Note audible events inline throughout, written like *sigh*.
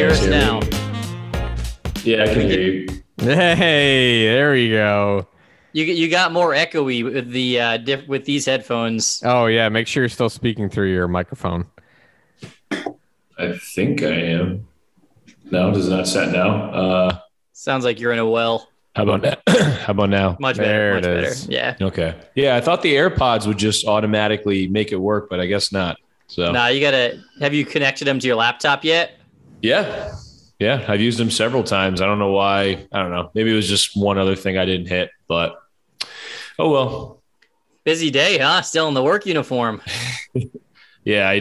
hear us hear me? now? Yeah, I can hear you. Hey, there we go. You you got more echoey with the uh, diff- with these headphones. Oh yeah, make sure you're still speaking through your microphone. I think I am. No, does it not set now? Uh, Sounds like you're in a well. how about now? *coughs* how about now? Much better. it Much is. better. Yeah. Okay. Yeah, I thought the AirPods would just automatically make it work, but I guess not. So Nah, you gotta. Have you connected them to your laptop yet? Yeah, yeah, I've used them several times. I don't know why. I don't know. Maybe it was just one other thing I didn't hit, but oh well. Busy day, huh? Still in the work uniform. *laughs* *laughs* Yeah, I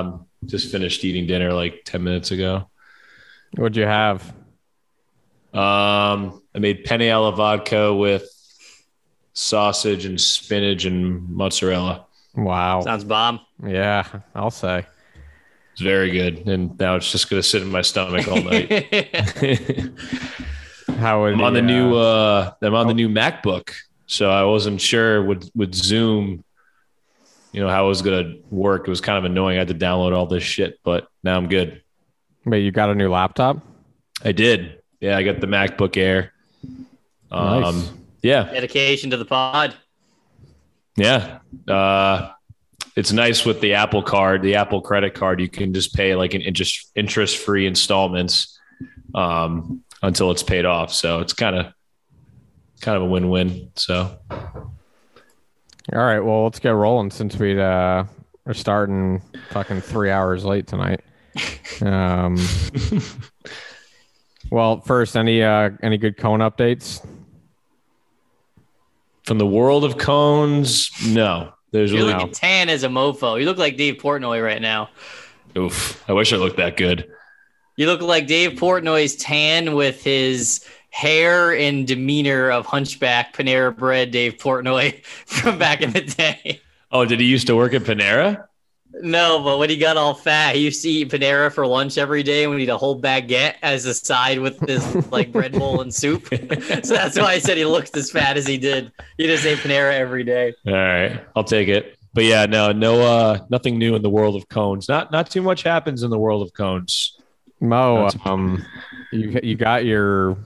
um, just finished eating dinner like ten minutes ago. What'd you have? Um, I made penne alla vodka with sausage and spinach and mozzarella. Wow. Sounds bomb. Yeah, I'll say. It's very good, and now it's just gonna sit in my stomach all night. *laughs* *laughs* How would I'm on the uh, new uh I'm on the new MacBook, so I wasn't sure with with Zoom, you know, how it was gonna work. It was kind of annoying. I had to download all this shit, but now I'm good. Wait, you got a new laptop? I did. Yeah, I got the MacBook Air. Um Nice. yeah, Dedication to the pod. yeah. Uh it's nice with the Apple card, the Apple credit card, you can just pay like an interest interest free installments um until it's paid off. So it's kind of kind of a win-win. So All right, well, let's get rolling since we uh, are starting fucking three hours late tonight. Um, *laughs* well, first, any uh, any good cone updates? From the world of cones, no. There's You're really looking tan as a mofo. You look like Dave Portnoy right now. oof. I wish I looked that good. You look like Dave Portnoy's tan with his hair and demeanor of hunchback Panera Bread Dave Portnoy *laughs* from back in the day. Oh, did he used to work at Panera? No, but when he got all fat, he used to eat Panera for lunch every day and would eat a whole baguette as a side with his like bread bowl and soup. *laughs* so that's why I said he looked as fat as he did. He just ate Panera every day. All right, I'll take it. But yeah, no, no, uh, nothing new in the world of cones. Not, not too much happens in the world of cones. Mo, That's- um, you you got your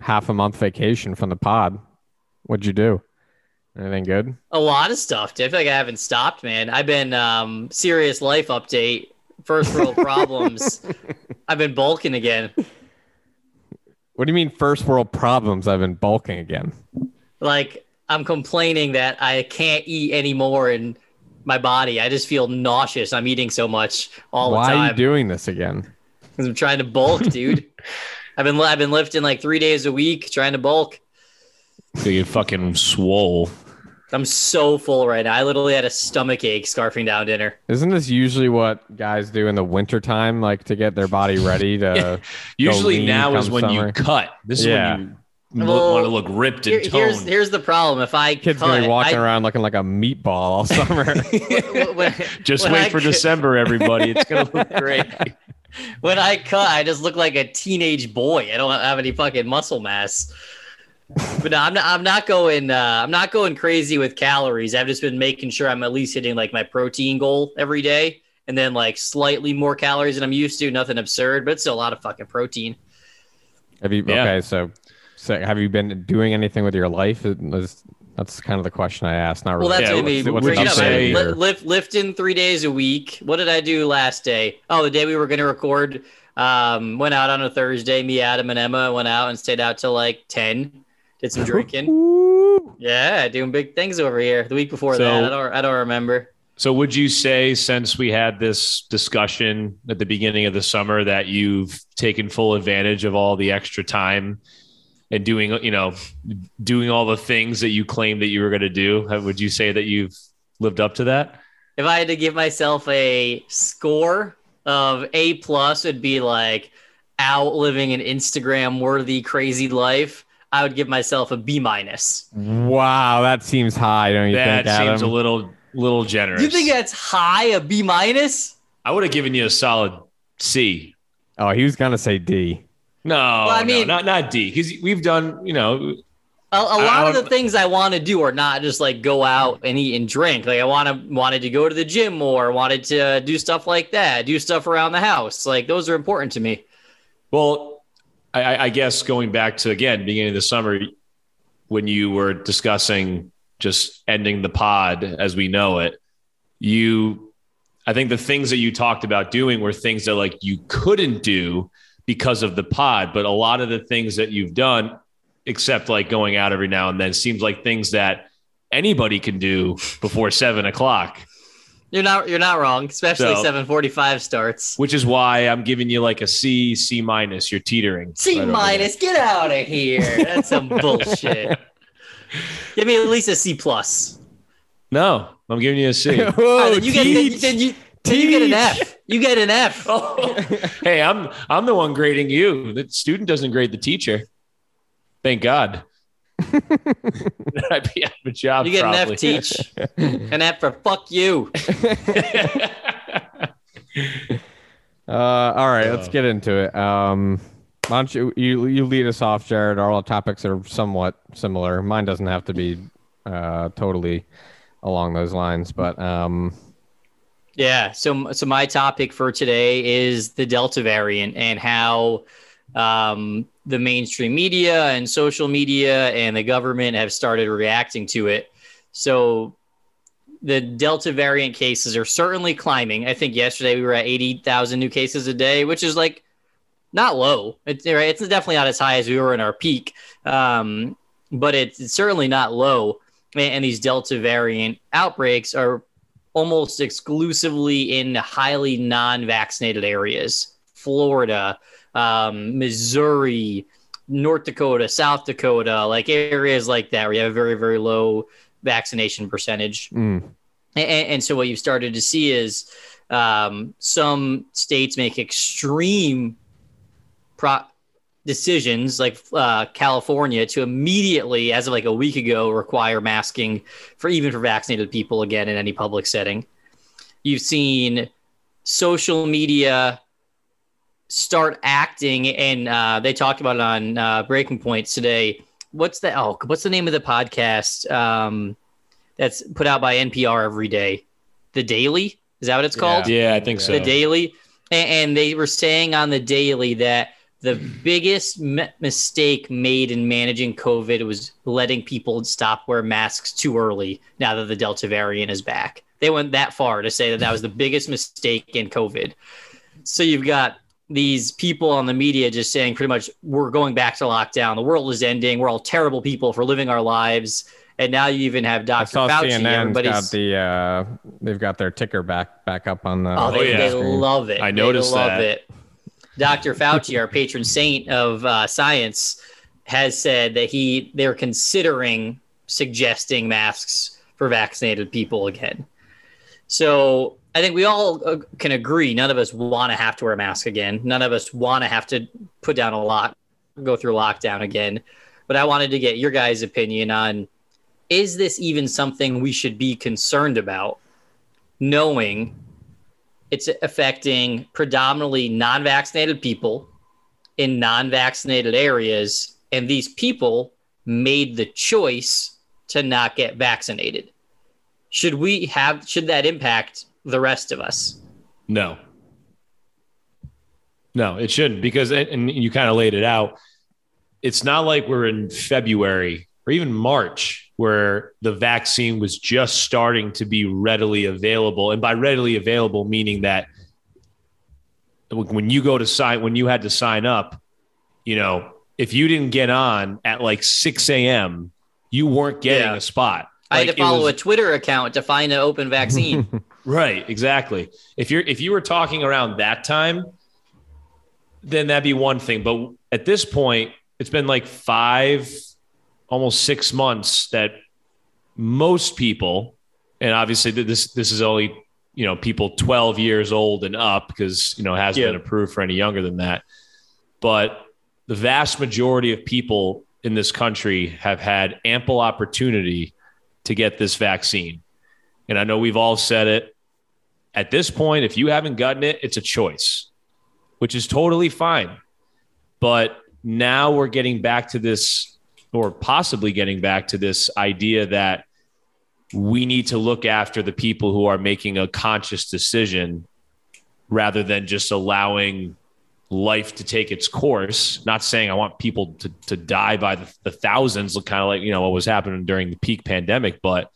half a month vacation from the pod. What'd you do? Anything good? A lot of stuff. dude. I feel like I haven't stopped, man. I've been um serious life update, first world *laughs* problems. I've been bulking again. What do you mean first world problems? I've been bulking again. Like I'm complaining that I can't eat anymore in my body. I just feel nauseous. I'm eating so much all Why the time. Why are you doing this again? Because I'm trying to bulk, *laughs* dude. I've been I've been lifting like three days a week trying to bulk. So you fucking swole. I'm so full right now. I literally had a stomach ache scarfing down dinner. Isn't this usually what guys do in the wintertime, like to get their body ready to? *laughs* Usually now is when summer. you cut. This Yeah. is when you look, Well, want to look ripped and here's toned. here's the problem. If I Kids cut, gonna be walking I- around looking like a meatball all summer. *laughs* *laughs* when- Just when wait I for cut- December, everybody. It's gonna look great. When I cut, I just look like a teenage boy. I don't have any fucking muscle mass. But no, I'm not. I'm not going. Uh, I'm not going crazy with calories. I've just been making sure I'm at least hitting like my protein goal every day, and then like slightly more calories than I'm used to. Nothing absurd, but it's still a lot of fucking protein. have you? Yeah. Okay, so, so have you been doing anything with your life? It was- that's kind of the question I asked. Not really. Well, really. that's Yeah, what I mean. what's- what's Bring the it up. update Li- lift, lifting three days a week. What did I do last day? Oh, the day we were going to record. Um, went out on a Thursday. Me, Adam, and Emma went out and stayed out till like ten. Did some drinking. Yeah, doing big things over here. The week before So- that, I don't, I don't remember. So, would you say, since we had this discussion at the beginning of the summer, that you've taken full advantage of all the extra time and doing, you know, doing all the things that you claimed that you were going to do? Would you say that you've lived up to that? If I had to give myself a score of A plus, it'd be like out living an Instagram worthy crazy life. I would give myself a B minus. Wow, that seems high, don't you that think, Adam? That seems a little, little generous. You think that's high? A B minus? I would have given you a solid C. oh, he was gonna say D. No, I no, mean- not not D. Because we've done, you know, A, a lot of the things I want to do are not just like go out and eat and drink. Like I want to wanted to go to the gym more, wanted to do stuff like that, do stuff around the house. Like those are important to me. Well, I, I guess going back to again beginning of the summer when you were discussing just ending the pod as we know it, you I think the things that you talked about doing were things that like you couldn't do because of the pod, but a lot of the things that you've done, except like going out every now and then, seems like things that anybody can do before seven o'clock. You're not you're not wrong, especially So- 7:45 starts. Which is why I'm giving you like a C, C minus. You're teetering. C right minus, get out of here. That's some *laughs* bullshit. Give me at least a C plus. No, I'm giving you a C. *laughs* Whoa, then you get then, then you then you get an F. You get an F. *laughs* Oh, hey, I'm I'm the one grading you. The student doesn't grade the teacher. Thank God. *laughs* I'd be out of a job. You get probably. an F, teach. *laughs* An F for fuck you. *laughs* Uh, all right, let's Uh. get into it. Um, why don't you, you you lead us off, Jared? Our topics are somewhat similar. Mine doesn't have to be uh, totally along those lines, but um, Yeah. So, so my topic for today is the Delta variant and how um, the mainstream media and social media and the government have started reacting to it. So, the Delta variant cases are certainly climbing. I think yesterday we were at 80,000 new cases a day, which is like not low. It's, right, it's definitely not as high as we were in our peak, um, but it's, it's certainly not low. And, and these Delta variant outbreaks are almost exclusively in highly non-vaccinated areas florida um, missouri north dakota south dakota like areas like that where you have a very very low vaccination percentage mm, and, and so what you've started to see is um, some states make extreme pro- decisions like uh, California to immediately, as of like a week ago, require masking for even for vaccinated people again in any public setting. You've seen social media start acting, and uh, they talked about it on uh, Breaking Points today. What's the oh, what's the name of the podcast um, that's put out by NPR every day? The Daily is that what it's called? yeah, I think so. the daily and, and they were saying on the daily that the biggest m- mistake made in managing covid was letting people stop wear masks too early now that the delta variant is back they went that far to say that that was the biggest mistake in covid so you've got these people on the media just saying pretty much we're going back to lockdown the world is ending we're all terrible people for living our lives and now you even have I dr saw fauci CNN's everybody's got the uh, they've got their ticker back back up on the. Oh, they, yeah. they love it. I noticed they love that. it. Dr. Fauci, our patron saint of uh, science, has said that he they're considering suggesting masks for vaccinated people again. So I think we all uh, can agree. None of us want to have to wear a mask again. None of us want to have to put down a lock, go through lockdown again. But I wanted to get your guys' opinion on: Is this even something we should be concerned about? knowing it's affecting predominantly non-vaccinated people in non-vaccinated areas and these people made the choice to not get vaccinated should we have should that impact the rest of us No. No, it shouldn't because, and you kind of laid it out. It's not like we're in February or even March where the vaccine was just starting to be readily available. And by readily available, meaning that when you go to sign, when you had to sign up, you know, if you didn't get on at like 6 a.m., you weren't getting Yeah. a spot. i had to follow was- a twitter account to find an open vaccine *laughs* Right, exactly. If you're if you were talking around that time, then that'd be one thing. But at this point, it's been like five, almost six months that most people, and obviously this this is only you know people 12 years old and up because you know it hasn't Yeah. been approved for any younger than that. But the vast majority of people in this country have had ample opportunity to get this vaccine. And I know we've all said it. At this point, if you haven't gotten it, it's a choice, which is totally fine. But now we're getting back to this, or possibly getting back to this idea that we need to look after the people who are making a conscious decision rather than just allowing life to take its course. Not saying I want people to, to die by the, the thousands, kind of like, you know, what was happening during the peak pandemic. But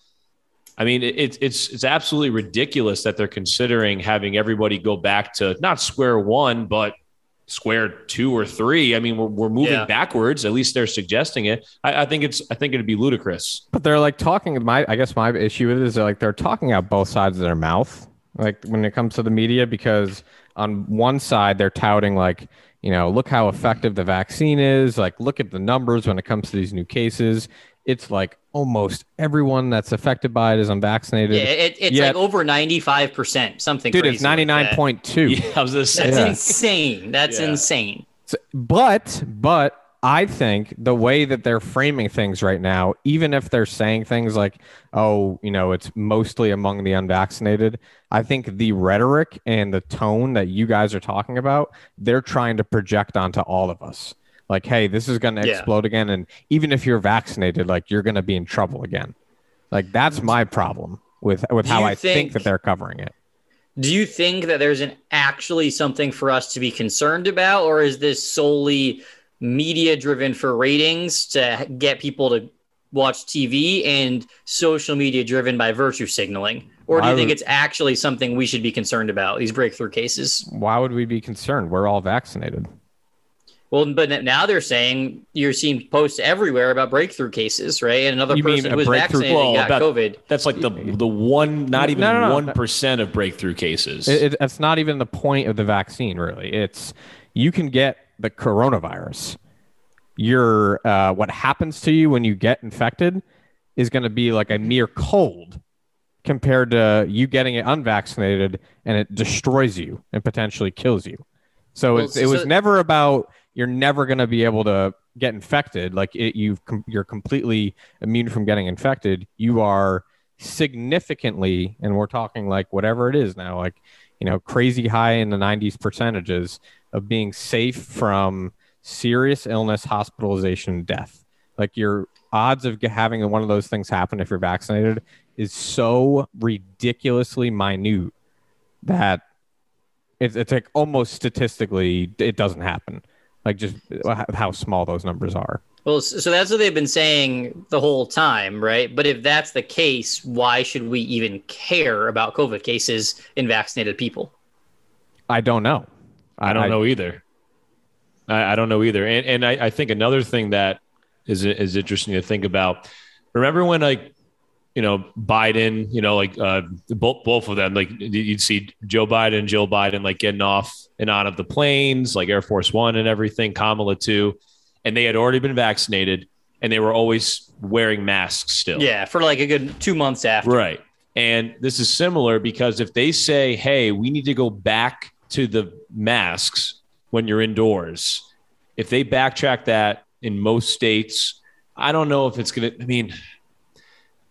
I mean, it, it's, it's absolutely ridiculous that they're considering having everybody go back to not square one, but square two or three. I mean, we're, we're moving Yeah. backwards. At least they're suggesting it. I, I think it's, I think it'd be ludicrous. But they're like talking. My, I guess my issue with it is they're like they're talking out both sides of their mouth. Like when it comes to the media, because on one side they're touting like, you know, look how effective the vaccine is. Like, look at the numbers when it comes to these new cases. It's like almost everyone that's affected by it is unvaccinated. Yeah, it, it's Yet- like over 95%, something Dude, crazy it's like that. point. *laughs* Yeah, I was going to say That's Yeah. insane. That's Yeah. insane. So- But but I think the way that they're framing things right now, even if they're saying things like, "Oh, you know, it's mostly among the unvaccinated," I think the rhetoric and the tone that you guys are talking about, they're trying to project onto all of us. Like, hey, this is going to Yeah. explode again, and even if you're vaccinated, like you're going to be in trouble again. Like that's my problem with with Do how I think, think- that they're covering it. Do you think that there's an actually something for us to be concerned about, or is this solely media driven for ratings to get people to watch TV and social media driven by virtue signaling? Or do you I think would- it's actually something we should be concerned about, these breakthrough cases? Why would we be concerned? We're all vaccinated. Well, but now they're saying you're seeing posts everywhere about breakthrough cases, right? And another You person a who was breakthrough- vaccinated Well, got about- COVID. That's like the the one, not even No, no, no. one percent of breakthrough cases. It, it, it's not even the point of the vaccine, really. It's you can get the coronavirus. Your uh, what happens to you when you get infected is going to be like a mere cold compared to you getting it unvaccinated and it destroys you and potentially kills you. So Well, it's, it was so- never about you're never going to be able to get infected. Like it, you've com- you're completely immune from getting infected. You are significantly, and we're talking like whatever it is now, like you know, crazy high in the 90s percentages of being safe from serious illness, hospitalization, death. Like your odds of having one of those things happen if you're vaccinated is so ridiculously minute that it's, it's like almost statistically it doesn't happen. Like just how small those numbers are. Well, so that's what they've been saying the whole time, right? But if that's the case, why should we even care about COVID cases in vaccinated people? I don't know. I don't know either. I, I don't know either. And and I, I think another thing that is is interesting to think about. Remember when like you know Biden, you know like uh, both both of them, like you'd see Joe Biden, Jill Biden, like getting off and on of the planes, like Air Force One and everything, Kamala too, and they had already been vaccinated, and they were always wearing masks still. Yeah, for like a good two months after. Right. And this is similar because if they say, hey, we need to go back to the masks when you're indoors, if they backtrack that in most states, I don't know if it's going to, I mean,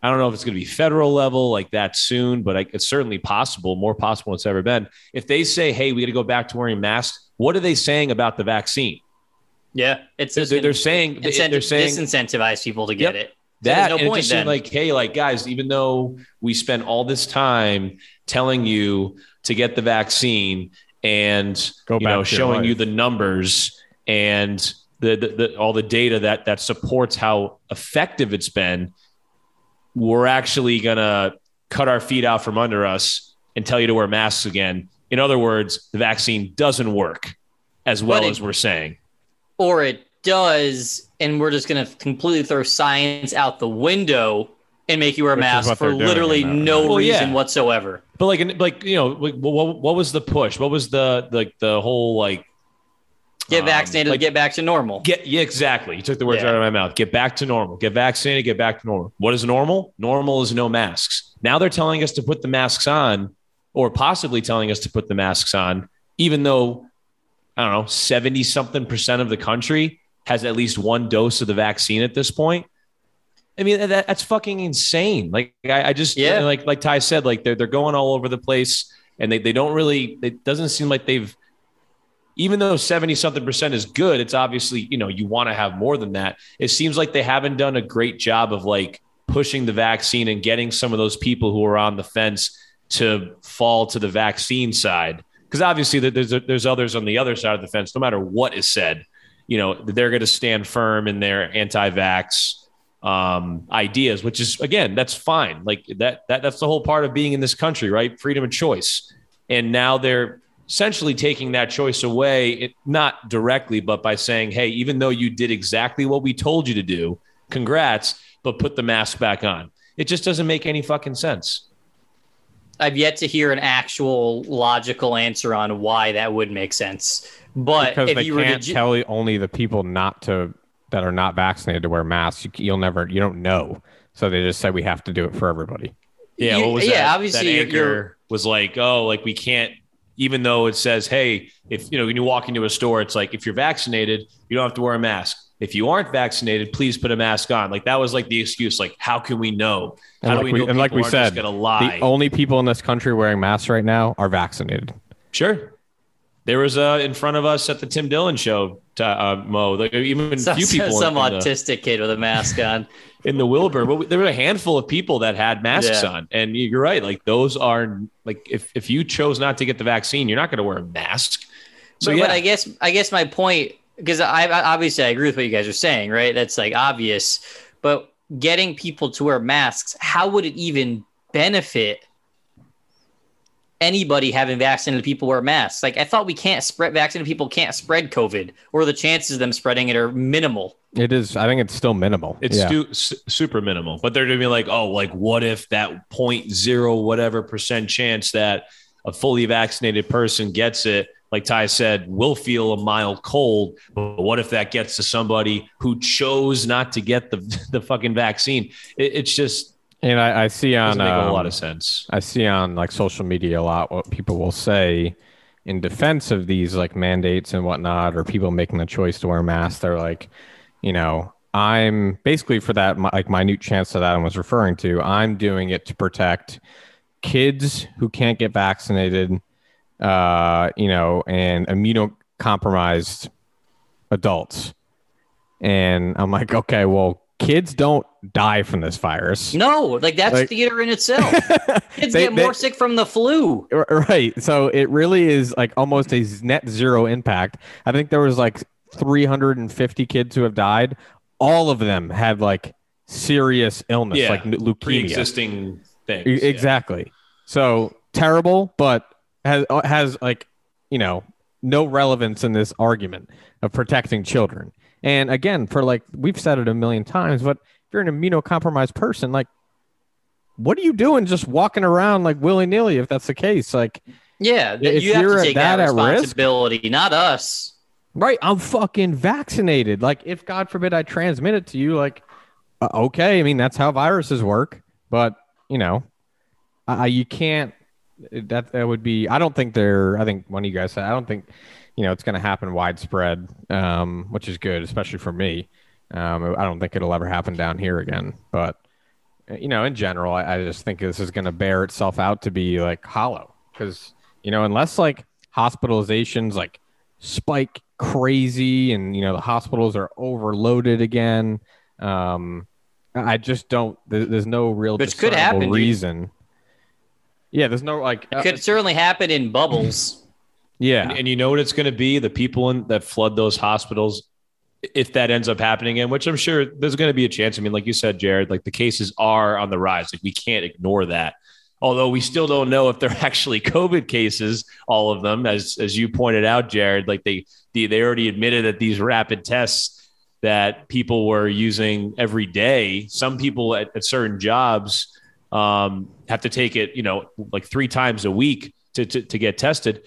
I don't know if it's going to be federal level like that soon, but I, it's certainly possible, more possible than it's ever been. If they say, hey, we got to go back to wearing masks, what are they saying about the vaccine? Yeah, it's They're, just they're, they're saying, incent- they're saying, disincentivize people to get Yep. it. So that there's no and it point just then. seemed like hey like guys even though we spent all this time telling you to get the vaccine and Go you know back to your showing you the numbers and the, the, the all the data that that supports how effective it's been we're actually gonna cut our feet out from under us and tell you to wear masks again in other words the vaccine doesn't work as well it- as we're saying or it does, and we're just going to completely throw science out the window and make you wear a mask for literally no? Well, reason yeah. whatsoever. But like, like you know, like, what, what was the push? What was the like the whole like Get um, vaccinated, like, get back to normal. get yeah exactly. You took the words Yeah. out of my mouth. Get back to normal. Get vaccinated. Get back to normal. What is normal? Normal is no masks. Now they're telling us to put the masks on, or possibly telling us to put the masks on, even though I don't know seventy something percent of the country has at least one dose of the vaccine at this point. I mean, that, that's fucking insane. Like, I, I just, Yeah. like, like Ty said, like they're, they're going all over the place and they, they don't really, it doesn't seem like they've, even though 70 something percent is good, it's obviously, you know, you want to have more than that. It seems like they haven't done a great job of like pushing the vaccine and getting some of those people who are on the fence to fall to the vaccine side. because obviously there's there's others on the other side of the fence. No matter what is said, you know they're going to stand firm in their anti-vax um, ideas, which is again that's fine. Like that that that's the whole part of being in this country, right? Freedom of choice. And now they're essentially taking that choice away, it, not directly, but by saying, hey, even though you did exactly what we told you to do, congrats, but put the mask back on. It just doesn't make any fucking sense. I've yet to hear an actual logical answer on why that would make sense. But because if they you can't to, ju- tell you only the people not to that are not vaccinated to wear masks. You, you'll never, you don't know. So they just said we have to do it for everybody. Yeah, You- what was yeah, that? obviously that anchor you're- was like, oh, like we can't. Even though it says, hey, if you know when you walk into a store, it's like if you're vaccinated, you don't have to wear a mask. If you aren't vaccinated, please put a mask on. Like that was like the excuse. Like, how can we know? How like do we, we- know? and like we said, gonna lie. The only people in this country wearing masks right now are vaccinated. Sure. There was uh, in front of us at the Tim Dillon show, uh, Mo. Like even some, few *laughs* people some in, in the, autistic kid with a mask on. *laughs* in the Wilbur, but there were a handful of people that had masks Yeah. on, and you're right. Like those are like if if you chose not to get the vaccine, you're not going to wear a mask. So but, yeah, but I guess I guess my point because I obviously I agree with what you guys are saying, right? That's like obvious, but getting people to wear masks, how would it even benefit anybody having vaccinated people wear masks? Like I thought we can't spread vaccinated people can't spread COVID, or the chances of them spreading it are minimal. It is. I think it's still minimal. it's yeah. stu- su- super minimal. But they're going to be like, oh, like what if that point zero whatever percent chance that a fully vaccinated person gets it? Like Ty said, will feel a mild cold. But what if that gets to somebody who chose not to get the *laughs* the fucking vaccine? It, it's just and I, I see on doesn't make a lot um, of sense. I see on like social media a lot what people will say in defense of these like mandates and whatnot, or people making the choice to wear masks. They're like, you know, I'm basically for that like minute chance that Adam was referring to. I'm doing it to protect kids who can't get vaccinated, uh, you know, and immunocompromised adults. And I'm like, okay, well, kids don't die from this virus. No, like that's Like- theater in itself. *laughs* Kids They- get more they- sick from the flu. Right. So it really is like almost a net zero impact. I think there was like 350 kids who have died. All of them had like serious illness, Yeah, like n- leukemia. Pre-existing things. E- yeah. Exactly. So terrible, but has uh, has like you know no relevance in this argument of protecting children. And again, for like we've said it a million times, but if you're an immunocompromised person, like what are you doing just walking around like willy nilly if that's the case? Like Yeah, If you have you're to take that that, at risk- responsibility, not us. Right, I'm fucking vaccinated. Like, if God forbid I transmit it to you, like, uh, okay, I mean that's how viruses work. But you know, I, I- you can't. That that would be. I don't think they're. I think one of you guys said. I don't think, you know, it's going to happen widespread, um, which is good, especially for me. Um, I don't think it'll ever happen down here again. But uh, you know, in general, I, I just think this is going to bear itself out to be like hollow because you know, unless like hospitalizations like spike crazy and you know the hospitals are overloaded again um i just don't there, there's no real Which could happen, reason yeah there's no like It uh, could certainly happen in bubbles. Yeah And, and you know what it's going to be? The people in, that flood those hospitals, if that ends up happening and which I'm sure there's going to be a chance. I mean, like you said, Jared, like the cases are on the rise. Like we can't ignore that. Although we still don't know if they're *laughs* actually COVID cases, all of them, as as you pointed out, Jared. Like they they, they already admitted that these rapid tests that people were using every day. Some people at, at certain jobs um, have to take it, you know, like three times a week to, to, to get tested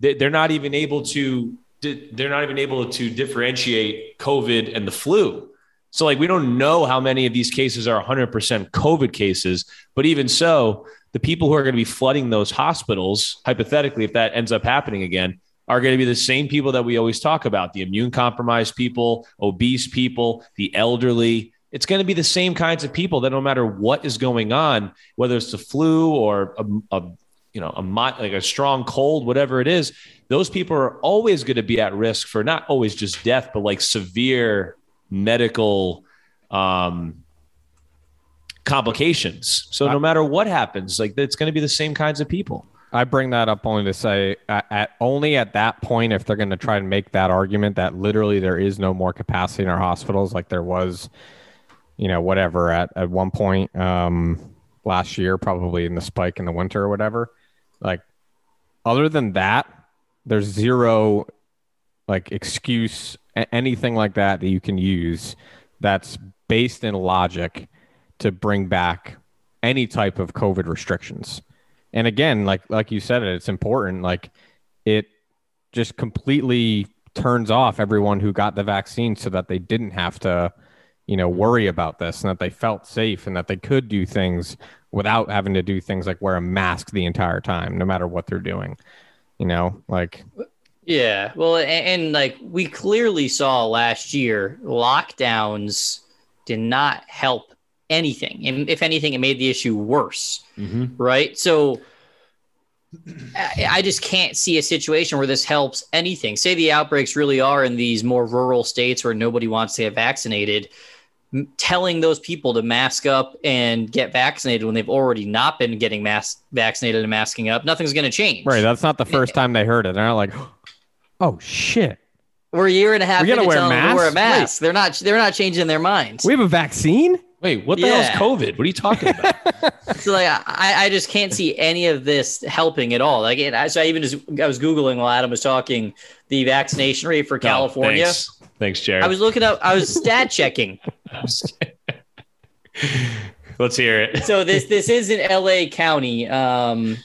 they're not even able to they're not even able to differentiate covid and the flu. So like we don't know how many of these cases are 100% covid cases but even so the people who are going to be flooding those hospitals hypothetically if that ends up happening again are going to be the same people that we always talk about the immune compromised people obese people the elderly. It's going to be the same kinds of people that no matter what is going on whether it's the flu or a, a you know a like a strong cold whatever it is those people are always going to be at risk for not always just death but like severe medical um complications so no matter what happens like it's going to be the same kinds of people I bring that up only to say at, at only at that point if they're going to try and make that argument that literally there is no more capacity in our hospitals like there was, you know, whatever at at one point um, last year, probably in the spike in the winter or whatever. Like, other than that, there's zero like excuse anything like that that you can use that's based in logic to bring back any type of COVID restrictions. And again, like like you said, it's important. Like it just completely turns off everyone who got the vaccine so that they didn't have to, you know, worry about this and that they felt safe and that they could do things without having to do things like wear a mask the entire time, no matter what they're doing. You know, like yeah, well, and, and, like we clearly saw last year, lockdowns did not help anything. And if anything, it made the issue worse. Mm-hmm. Right. So I, I just can't see a situation where this helps anything. Say the outbreaks really are in these more rural states where nobody wants to get vaccinated. Telling those people to mask up and get vaccinated when they've already not been getting mass vaccinated and masking up, nothing's going to change. Right. That's not the first time they heard it. They're not like, *gasps* Oh shit. We're a year and a half. We're gonna wear masks. wear a mask. Wait. They're not. They're not changing their minds. We have a vaccine. Wait, what the yeah. hell is COVID? What are you talking about? *laughs* so like, I, I just can't see any of this helping at all. Like, it, so I even just I was googling while Adam was talking the vaccination rate for oh, California. Oh, thanks. Thanks, Jared. I was looking up. I was stat checking. *laughs* Let's hear it. so this this is in L.A. County. Um,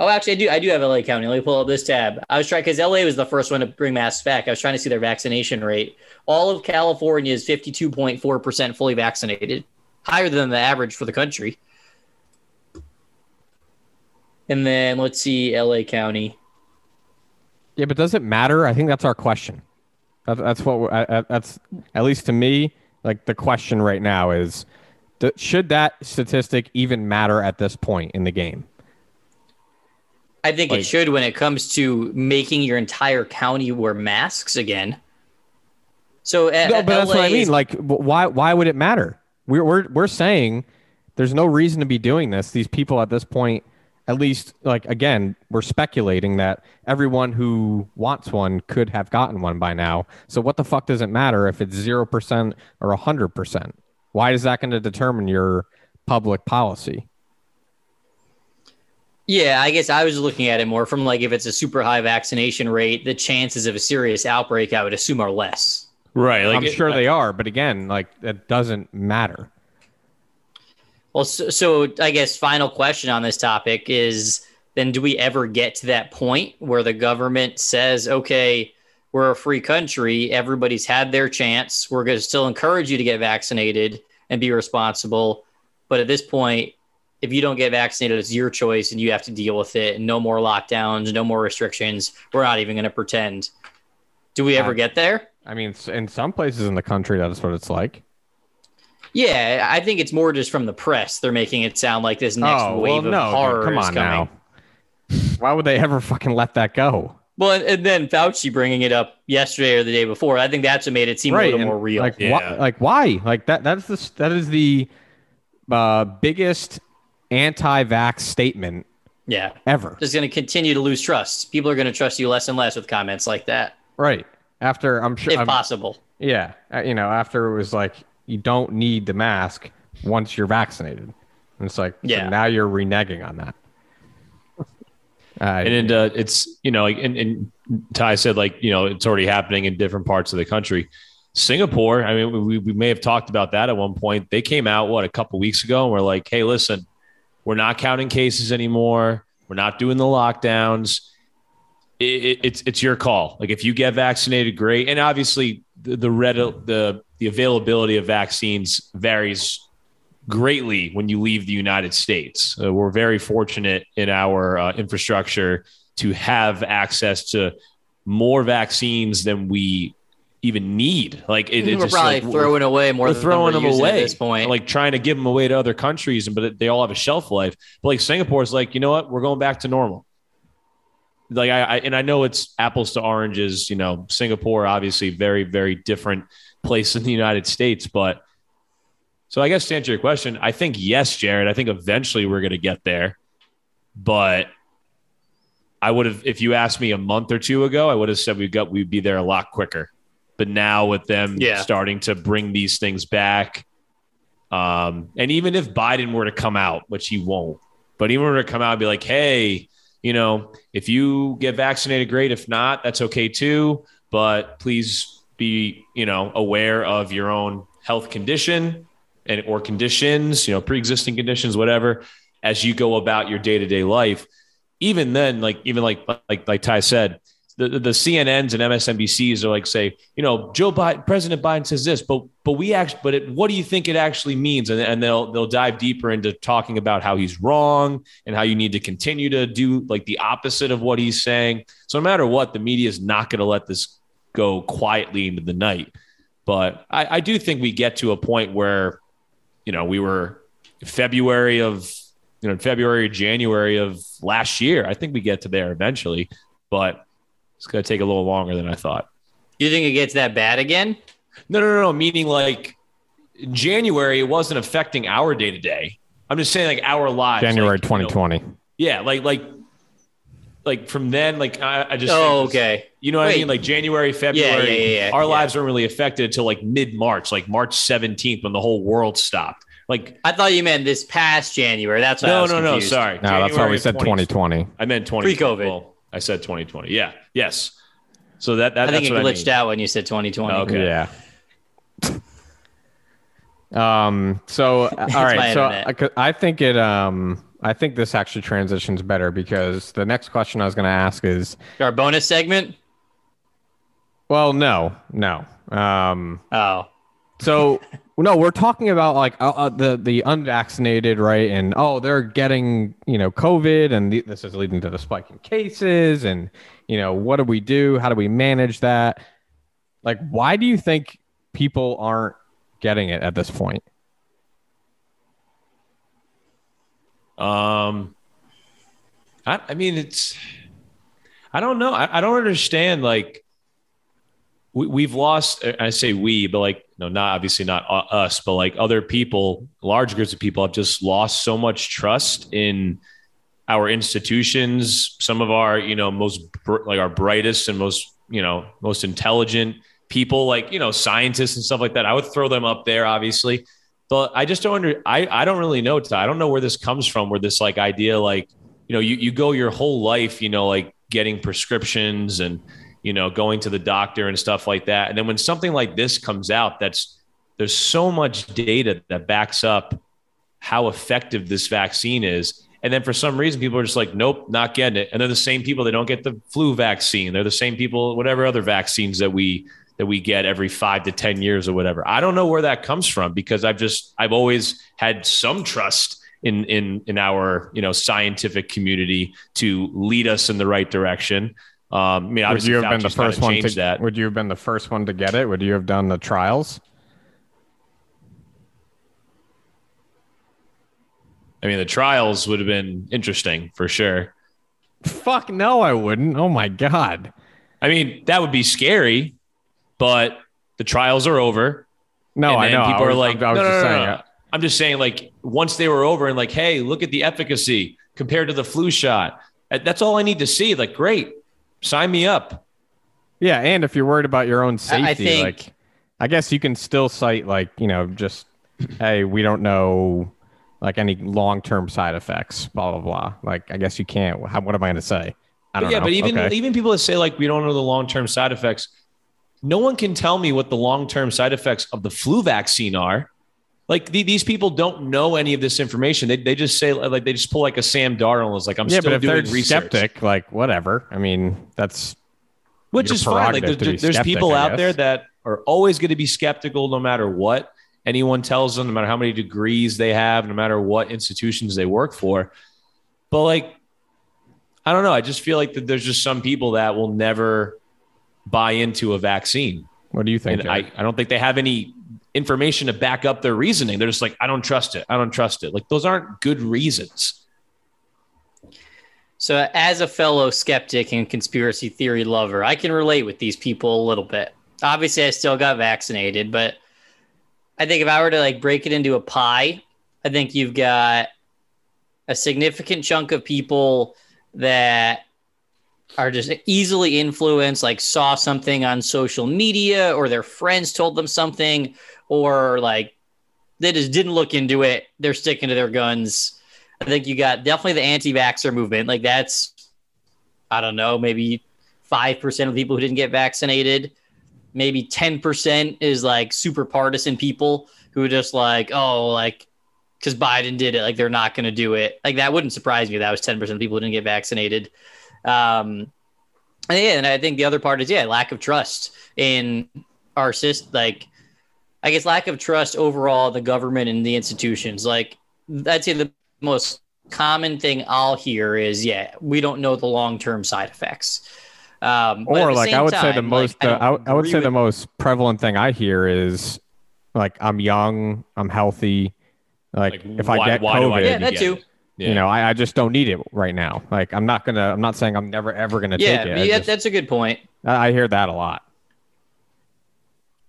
Oh, actually, I do. I do have LA County. Let me pull up this tab. I was trying because LA was the first one to bring masks back. I was trying to see their vaccination rate. All of California is fifty-two point four percent fully vaccinated, higher than the average for the country. And then let's see, LA County. Yeah, but does it matter? I think that's our question. That's what. that's at least to me. Like the question right now is, should that statistic even matter at this point in the game? I think like, it should when it comes to making your entire county wear masks again. So, eh, no, but that's what I mean. Like, why? Why would it matter? We're we're we're saying there's no reason to be doing this. These people at this point, at least, like again, we're speculating that everyone who wants one could have gotten one by now. So, what the fuck does it matter if it's zero percent or hundred percent? Why is that going to determine your public policy? Yeah, I guess I was looking at it more from like if it's a super high vaccination rate, the chances of a serious outbreak, I would assume, are less. Right. Like I'm it, sure they are, but again, like that doesn't matter. Well, so, so I guess final question on this topic is then do we ever get to that point where the government says, okay, we're a free country, everybody's had their chance, we're going to still encourage you to get vaccinated and be responsible, but at this point, if you don't get vaccinated, it's your choice and you have to deal with it. And no more lockdowns, no more restrictions. We're not even going to pretend. Do we ever get there? I mean, in some places in the country, that's what it's like. Yeah, I think it's more just from the press. They're making it sound like this next oh, wave well, no, of horror come on Now. Why would they ever fucking let that go? Well, and then Fauci bringing it up yesterday or the day before. I think that's what made it seem right, a little more real. Like, yeah. wh- like why? Like that? That's the that is the uh, biggest anti-vax statement yeah ever just going to continue to lose trust people are going to trust you less and less with comments like that right after i'm sure if I'm, possible yeah uh, you know after it was like you don't need the mask once you're vaccinated. And it's like yeah. so now you're reneging on that. *laughs* Uh, and uh, it's you know and, and ty said like you know it's already happening in different parts of the country. Singapore i mean we, we may have talked about that at one point. They came out what a couple weeks ago and we're like hey listen we're not counting cases anymore. We're not doing the lockdowns. It, it, it's it's your call. Like if you get vaccinated, great. And obviously, the the, red, the the availability of vaccines varies greatly when you leave the United States. Uh, we're very fortunate in our uh, infrastructure to have access to more vaccines than we even need. Like it, we're probably like, throwing away more. We're throwing them away at this point. Like trying to give them away to other countries, and but they all have a shelf life. But like Singapore is like, you know what? We're going back to normal. Like I, I and I know it's apples to oranges. You know, Singapore obviously very very different place in the United States, but. So I guess to answer your question, I think yes, Jared. I think eventually we're going to get there, but I would have, if you asked me a month or two ago, I would have said we got we'd be there a lot quicker. But now with them Yeah. starting to bring these things back, um, and even if Biden were to come out, which he won't, but even were to come out and be like, hey, you know, if you get vaccinated, great. If not, that's okay too. But please be, you know, aware of your own health condition and or conditions, you know, pre-existing conditions, whatever, as you go about your day-to-day life. Even then, like even like like like Ty said, the, the CNNs and MSNBCs are like say, you know, Joe Biden, President Biden says this, but but we actually, but it, what do you think it actually means? And, and they'll they'll dive deeper into talking about how he's wrong and how you need to continue to do like the opposite of what he's saying. So no matter what, the media is not going to let this go quietly into the night. But I, I do think we get to a point where, you know, we were February of you know February January of last year. I think we get to there eventually, but it's going to take a little longer than I thought. You think it gets that bad again? No, no, no, no. Meaning like in January, it wasn't affecting our day to day. I'm just saying like our lives. January like, you know, 2020. yeah, like like like from then, like I, I just Oh, okay. You know what I mean? Like January, February. yeah, yeah, yeah, our yeah. lives weren't really affected until like mid March, like March 17th, when the whole world stopped. Like I thought you meant this past January. That's why I no, was no, no. Sorry. No, that's why we said 2020. I meant 20 Pre-COVID. Well, I said 2020. Yeah. Yes. So that, that I think it glitched I mean. out when you said 2020. Okay. Yeah. Um. So *laughs* all my right. So. I, I think it. Um. I think this actually transitions better because the next question I was going to ask is, Our bonus segment. well, no, no. Um. Oh, So *laughs* no, we're talking about like uh, uh, the the unvaccinated, right? And oh, they're getting you know COVID, and the, this is leading to the spike in cases. And you know, what do we do? How do we manage that? Like, why do you think people aren't getting it at this point? Um, I, I mean, it's, I don't know. I, I don't understand. Like, we, we've lost, I say we, but like, no, not obviously not uh, us, but like other people, large groups of people have just lost so much trust in our institutions. Some of our, you know, most like our brightest and most, you know, most intelligent people, like, you know, scientists and stuff like that. I would throw them up there, obviously but I just don't under I, I don't really know I don't know where this comes from where this like idea like you know you, you go your whole life you know like getting prescriptions and you know going to the doctor and stuff like that and then when something like this comes out that's there's so much data that backs up how effective this vaccine is and then for some reason people are just like nope not getting it and they're the same people that don't get the flu vaccine they're the same people whatever other vaccines that we that we get every five to 10 years or whatever. I don't know where that comes from because I've just, I've always had some trust in, in, in our, you know, scientific community to lead us in the right direction. Um, I mean, Would you have been the first one to? that. Would you have been the first one to get it? Would you have done the trials? I mean, the trials would have been interesting for sure. Fuck no, I wouldn't. Oh my god. I mean, that would be scary, but the trials are over. No, I know. People was, are like, I was no, no, just no, saying. no, uh, no. I'm just saying, like, once they were over and like, hey, look at the efficacy compared to the flu shot. That's all I need to see. Like, great, sign me up. Yeah, and if you're worried about your own safety, think- like I guess you can still cite like, you know, just *clears throat* hey, we don't know like any long-term side effects, blah blah blah. Like I guess you can't. How, what am I going to say? I don't yeah, know. but even Okay. even people that say like we don't know the long term side effects, no one can tell me what the long term side effects of the flu vaccine are. Like the, these people don't know any of this information. They, they just say like they just pull like a Sam Darnold is like I'm yeah, still but if doing they're research, skeptic, like whatever. I mean, that's which is fine. Like there's skeptic, people out there that are always going to be skeptical no matter what anyone tells them, no matter how many degrees they have, no matter what institutions they work for. But like, I don't know. I just feel like that there's just some people that will never buy into a vaccine. what do you think? I, I don't think they have any information to back up their reasoning. They're just like, I don't trust it. I don't trust it. Like those aren't good reasons. So, as a fellow skeptic and conspiracy theory lover, I can relate with these people a little bit. Obviously, I still got vaccinated, but I think if I were to like break it into a pie, I think you've got a significant chunk of people that are just easily influenced, like saw something on social media or their friends told them something, or like they just didn't look into it. They're sticking to their guns. I think you got definitely the anti vaxxer movement. Like that's, I don't know, maybe 5% of people who didn't get vaccinated. Maybe 10% is like super partisan people who are just like, oh, like, because Biden did it, like they're not going to do it. Like that wouldn't surprise me. That was 10% of people who didn't get vaccinated. Um, and yeah, and I think the other part is, yeah, lack of trust in our system. Like, I guess lack of trust overall, the government and the institutions. Like, I'd say the most common thing I'll hear is, yeah, we don't know the long term side effects. Um, or like I would time, say the most, like, uh, I, I, I, would say the most prevalent thing I hear is like I'm young, I'm healthy. Like, like if why, I get COVID, I yeah, that too. Yeah. You know, I, I just don't need it right now. Like I'm not gonna. I'm not saying I'm never ever gonna yeah, take it. Yeah, just, that's a good point. I, I hear that a lot.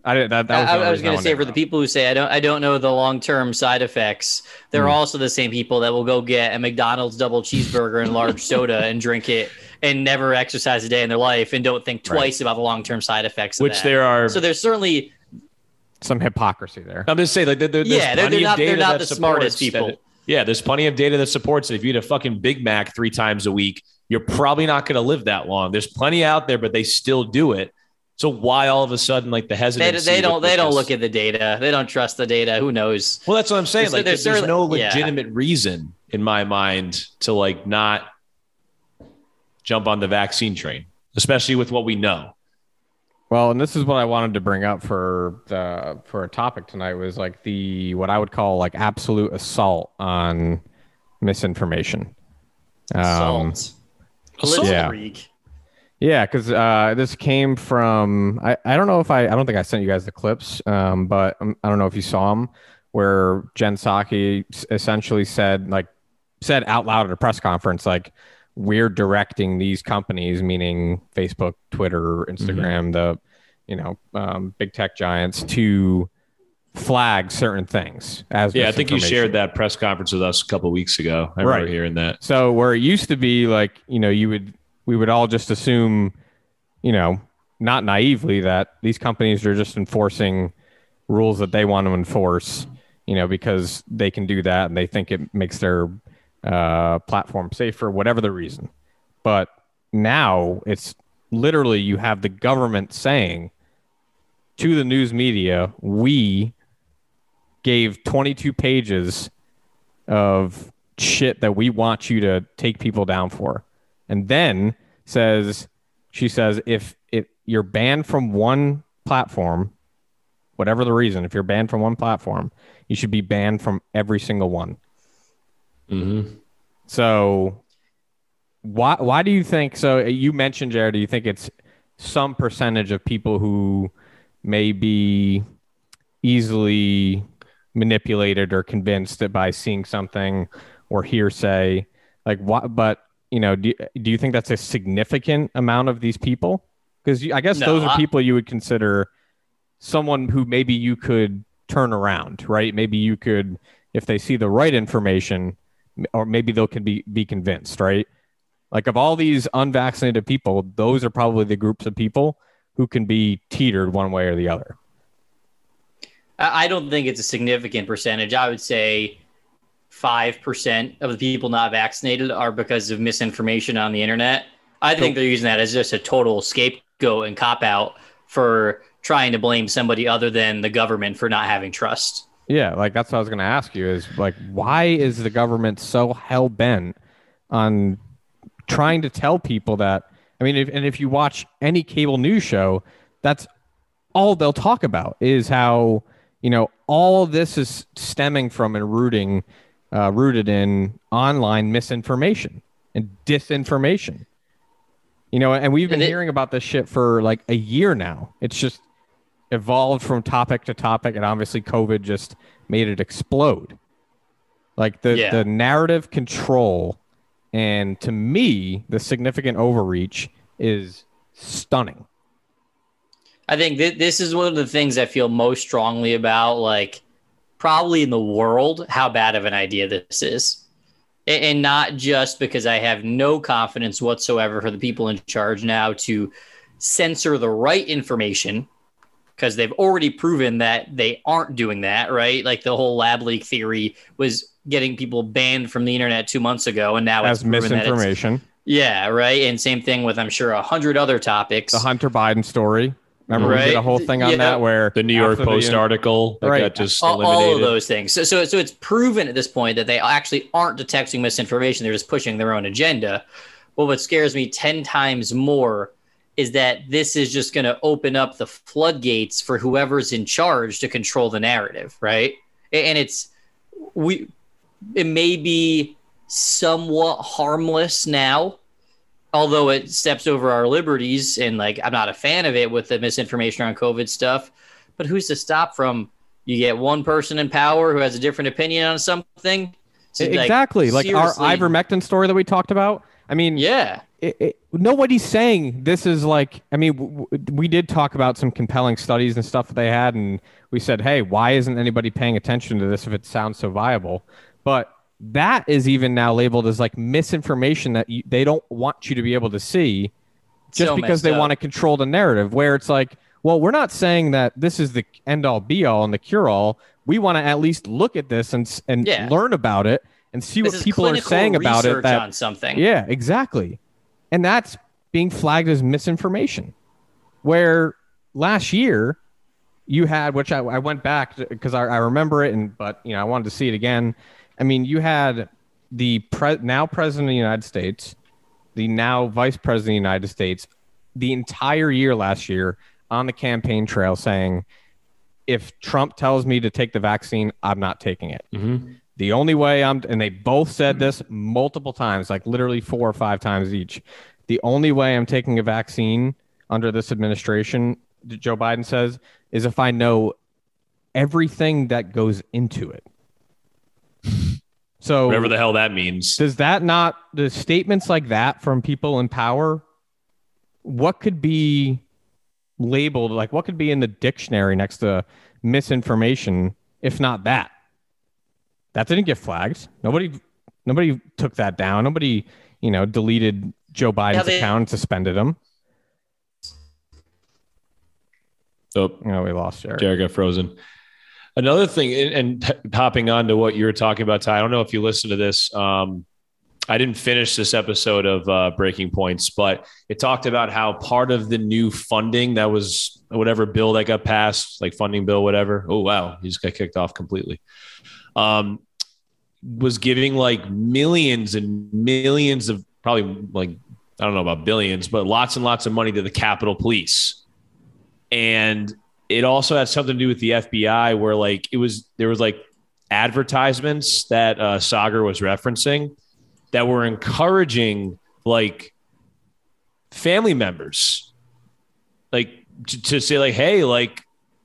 I did that. that was I, I was going to say for the people who say I don't, I don't know the long term side effects. They're mm. also the same people that will go get a McDonald's double cheeseburger and large *laughs* soda and drink it and never exercise a day in their life and don't think twice right. about the long term side effects. Which that. there are. So there's certainly some hypocrisy there. I'm just saying, like, there, there's yeah, they're, they're not, they're not the smartest people. That, yeah, there's plenty of data that supports it. If you eat a fucking Big Mac three times a week, you're probably not going to live that long. There's plenty out there, but they still do it. So why all of a sudden like the hesitancy? They, they don't. They don't look at the data. They don't trust the data. Who knows? Well, that's what I'm saying. There's, like there's, there's no legitimate yeah. reason in my mind to like not jump on the vaccine train, especially with what we know. Well, and this is what I wanted to bring up for the for a topic tonight was like the what I would call like absolute assault on misinformation. Um, assault. assault. Yeah. Yeah, because uh, this came from I, I don't know if I I don't think I sent you guys the clips, um, but um, I don't know if you saw them where Jen Psaki essentially said like said out loud at a press conference like we're directing these companies, meaning Facebook, Twitter, Instagram, mm-hmm. the you know um, big tech giants, to flag certain things as yeah i think you shared that press conference with us a couple weeks ago i remember right. hearing that so where it used to be like you know you would we would all just assume, you know, not naively that these companies are just enforcing rules that they want to enforce, you know, because they can do that and they think it makes their uh, platform safer, whatever the reason. But now it's literally you have the government saying to the news media, we gave 22 pages of shit that we want you to take people down for and then says she says if if you're banned from one platform, whatever the reason, if you're banned from one platform, you should be banned from every single one. Mm-hmm. So why why do you think so you mentioned Jared, do you think it's some percentage of people who may be easily manipulated or convinced that by seeing something or hearsay like what but you know, do, do you think that's a significant amount of these people? Because I guess no, those are I, people you would consider someone who maybe you could turn around, right? Maybe you could, if they see the right information, or maybe they'll can be be convinced, right? Like of all these unvaccinated people, those are probably the groups of people who can be teetered one way or the other. I don't think it's a significant percentage. I would say 5% of the people not vaccinated are because of misinformation on the internet. I think they're using that as just a total scapegoat and cop out for trying to blame somebody other than the government for not having trust. Yeah, like that's what I was going to ask you is like, why is the government so hell bent on trying to tell people that? I mean, if, and if you watch any cable news show, that's all they'll talk about is how, you know, all this is stemming from and rooting uh, rooted in online misinformation and disinformation. You know, and we've been and it, hearing about this shit for like a year now. It's just evolved from topic to topic, and obviously, COVID just made it explode. Like the yeah. the narrative control, and to me, the significant overreach is stunning. I think th- this is one of the things I feel most strongly about. Like, probably in the world how bad of an idea this is. A- And not just because I have no confidence whatsoever for the people in charge now to censor the right information because they've already proven that they aren't doing that, right? Like the whole lab leak theory was getting people banned from the internet two months ago, and now As it's proven that it's- misinformation. Yeah, right. And same thing with I'm sure a hundred other topics. The Hunter Biden story. Remember we did a whole thing on Yeah. that where The New York after the- Post article that Right. got just all, all of those things. So, so, so it's proven at this point that they actually aren't detecting misinformation; they're just pushing their own agenda. But what scares me ten times more is that this is just going to open up the floodgates for whoever's in charge to control the narrative, right? And it's we, it may be somewhat harmless now, although it steps over our liberties, and like I'm not a fan of it with the misinformation on COVID stuff. But who's to stop from you get one person in power who has a different opinion on something? So, exactly like, our seriously- ivermectin story that we talked about. I mean, Yeah, it, it, nobody's saying this is like i mean w- w- we did talk about some compelling studies and stuff that they had and we said hey why isn't anybody paying attention to this if it sounds so viable but that is even now labeled as like misinformation that you, they don't want you to be able to see just So because they up. want to control the narrative where it's like well we're not saying that this is the end all be all and the cure all we want to at least look at this and and Yeah. learn about it and see This what people are saying about it that on something. yeah, exactly. And that's being flagged as misinformation. Where last year you had, which I, I went back because I, I remember it, and but you know I wanted to see it again. I mean, you had the pre- now president of the United States, the now vice president of the United States, the entire year last year on the campaign trail saying, if Trump tells me to take the vaccine, I'm not taking it. Mhm. The only way I'm, and they both said this multiple times, like literally four or five times each. The only way I'm taking a vaccine under this administration, Joe Biden says, is if I know everything that goes into it. So, Whatever the hell that means. does that not, the statements like that from people in power, what could be labeled, like what could be in the dictionary next to misinformation, if not that? That didn't get flagged. Nobody, nobody took that down. Nobody, you know, deleted Joe Biden's they- account and suspended him. Oh, You know, we lost Jared. Jared got frozen. Another thing, and, and t- hopping on to what you were talking about, Ty, I don't know if you listened to this. Um, I didn't finish this episode of uh, Breaking Points, but it talked about how part of the new funding that was whatever bill that got passed, like funding bill, whatever. Oh, wow. He just got kicked off completely. Um, was giving like millions and millions of probably like, I don't know about billions, but lots and lots of money to the Capitol Police. And it also had something to do with the FBI, where like it was there was like advertisements that uh, Saagar was referencing that were encouraging like family members, like to, to say like, hey, like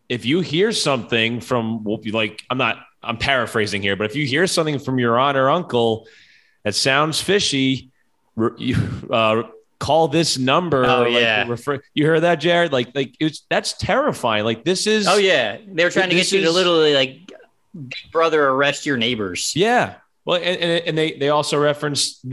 if you hear something from like I'm not I'm paraphrasing here, but if you hear something from your aunt or uncle that sounds fishy, you, uh, call this number. Oh, like, yeah. refer, you heard that, Jared? Like, like it's that's terrifying. Like this is. Oh yeah, they were trying to get you to literally like, brother, arrest your neighbors. Yeah. Well, and, and, and they they also referenced.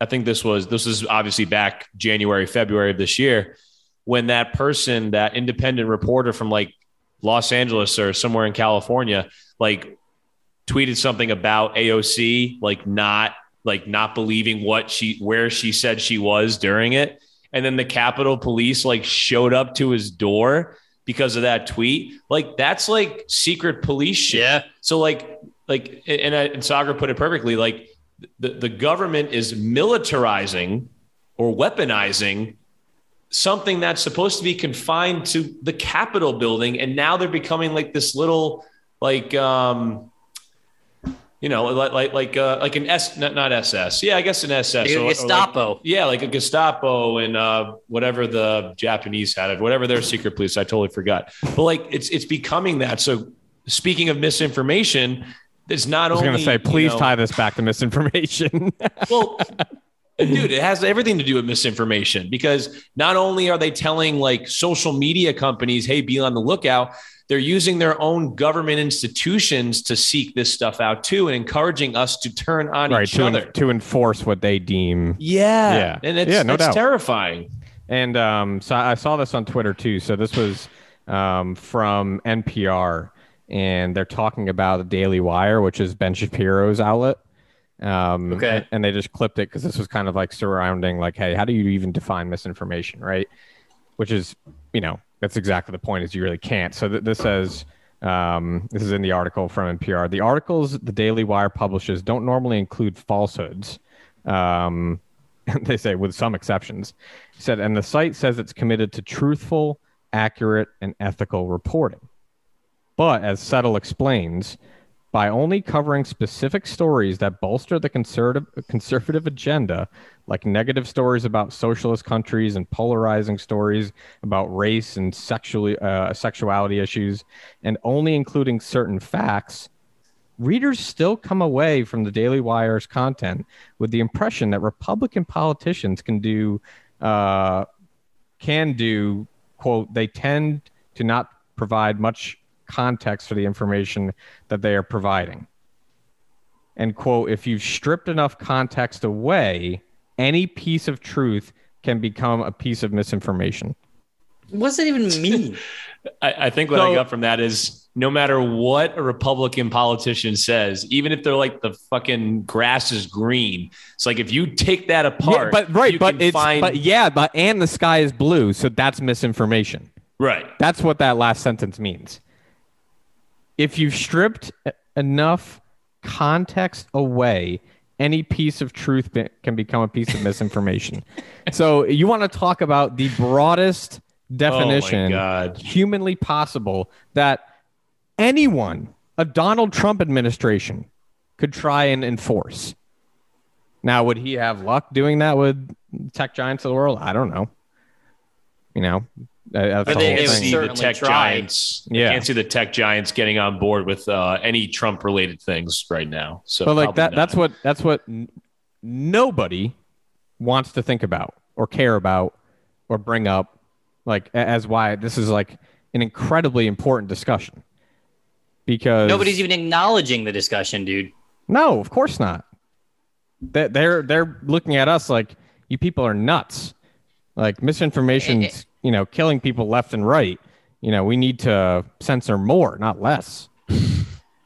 I think this was this is obviously back January February of this year when that person that independent reporter from like Los Angeles or somewhere in California like tweeted something about AOC like not like not believing what she where she said she was during it. And then the Capitol Police like showed up to his door because of that tweet. Like that's like secret police shit. Yeah, so like like and, and Saagar put it perfectly like the, the government is militarizing or weaponizing something that's supposed to be confined to the Capitol building. And now they're becoming like this little like um you know like like like uh, like an S not, not SS yeah I guess an SS Like a or- or like- Gestapo. yeah, like a Gestapo and uh, whatever the Japanese had it, whatever their secret police. I totally forgot. But like, it's it's becoming that. So speaking of misinformation, it's not only. I was only going to say, you please know- tie this back to misinformation. well, *laughs* dude it has everything to do with misinformation because not only are they telling like social media companies hey be on the lookout they're using their own government institutions to seek this stuff out too and encouraging us to turn on right each to, other en- to enforce what they deem yeah Yeah. and it's, Yeah, no it's doubt. terrifying And um, so I saw this on Twitter too. So this was um, from NPR, and they're talking about the Daily Wire, which is Ben Shapiro's outlet. Um, Okay. And they just clipped it because this was kind of like surrounding, like, hey, how do you even define misinformation, right? Which is, you know, that's exactly the point. Is you really can't. So th- this says. Um, this is in the article from NPR. The articles the Daily Wire publishes don't normally include falsehoods. Um, *laughs* they say with some exceptions. He said, and the site says it's committed to truthful, accurate, and ethical reporting. But as Settle explains, by only covering specific stories that bolster the conservative conservative agenda, like negative stories about socialist countries and polarizing stories about race and sexually uh, sexuality issues, and only including certain facts, readers still come away from the Daily Wire's content with the impression that Republican politicians can do, uh, can do, quote, they tend to not provide much context for the information that they are providing. And, quote, if you've stripped enough context away, any piece of truth can become a piece of misinformation. What does that even mean? *laughs* I, I think what I got from that is no matter what a Republican politician says, even if they're like the fucking grass is green, it's like if you take that apart, but right, you but can it's find but yeah, but and the sky is blue, so that's misinformation. right. That's what that last sentence means. If you've stripped enough context away, any piece of truth be- can become a piece of *laughs* misinformation. so you want to talk about the broadest definition Oh god. humanly possible that anyone, a Donald Trump administration, could try and enforce. Now, would he have luck doing that with tech giants of the world? I don't know. You know, that's But the they- can't see the tech try. giants. I Yeah. can't see the tech giants getting on board with uh, any Trump related things right now. So, but like that not. that's what that's what n- nobody wants to think about or care about or bring up like as why this is like an incredibly important discussion because Nobody's even acknowledging the discussion, dude. no of course not They- they're they're looking at us like you people are nuts like misinformation's you know killing people left and right you know we need to censor more not less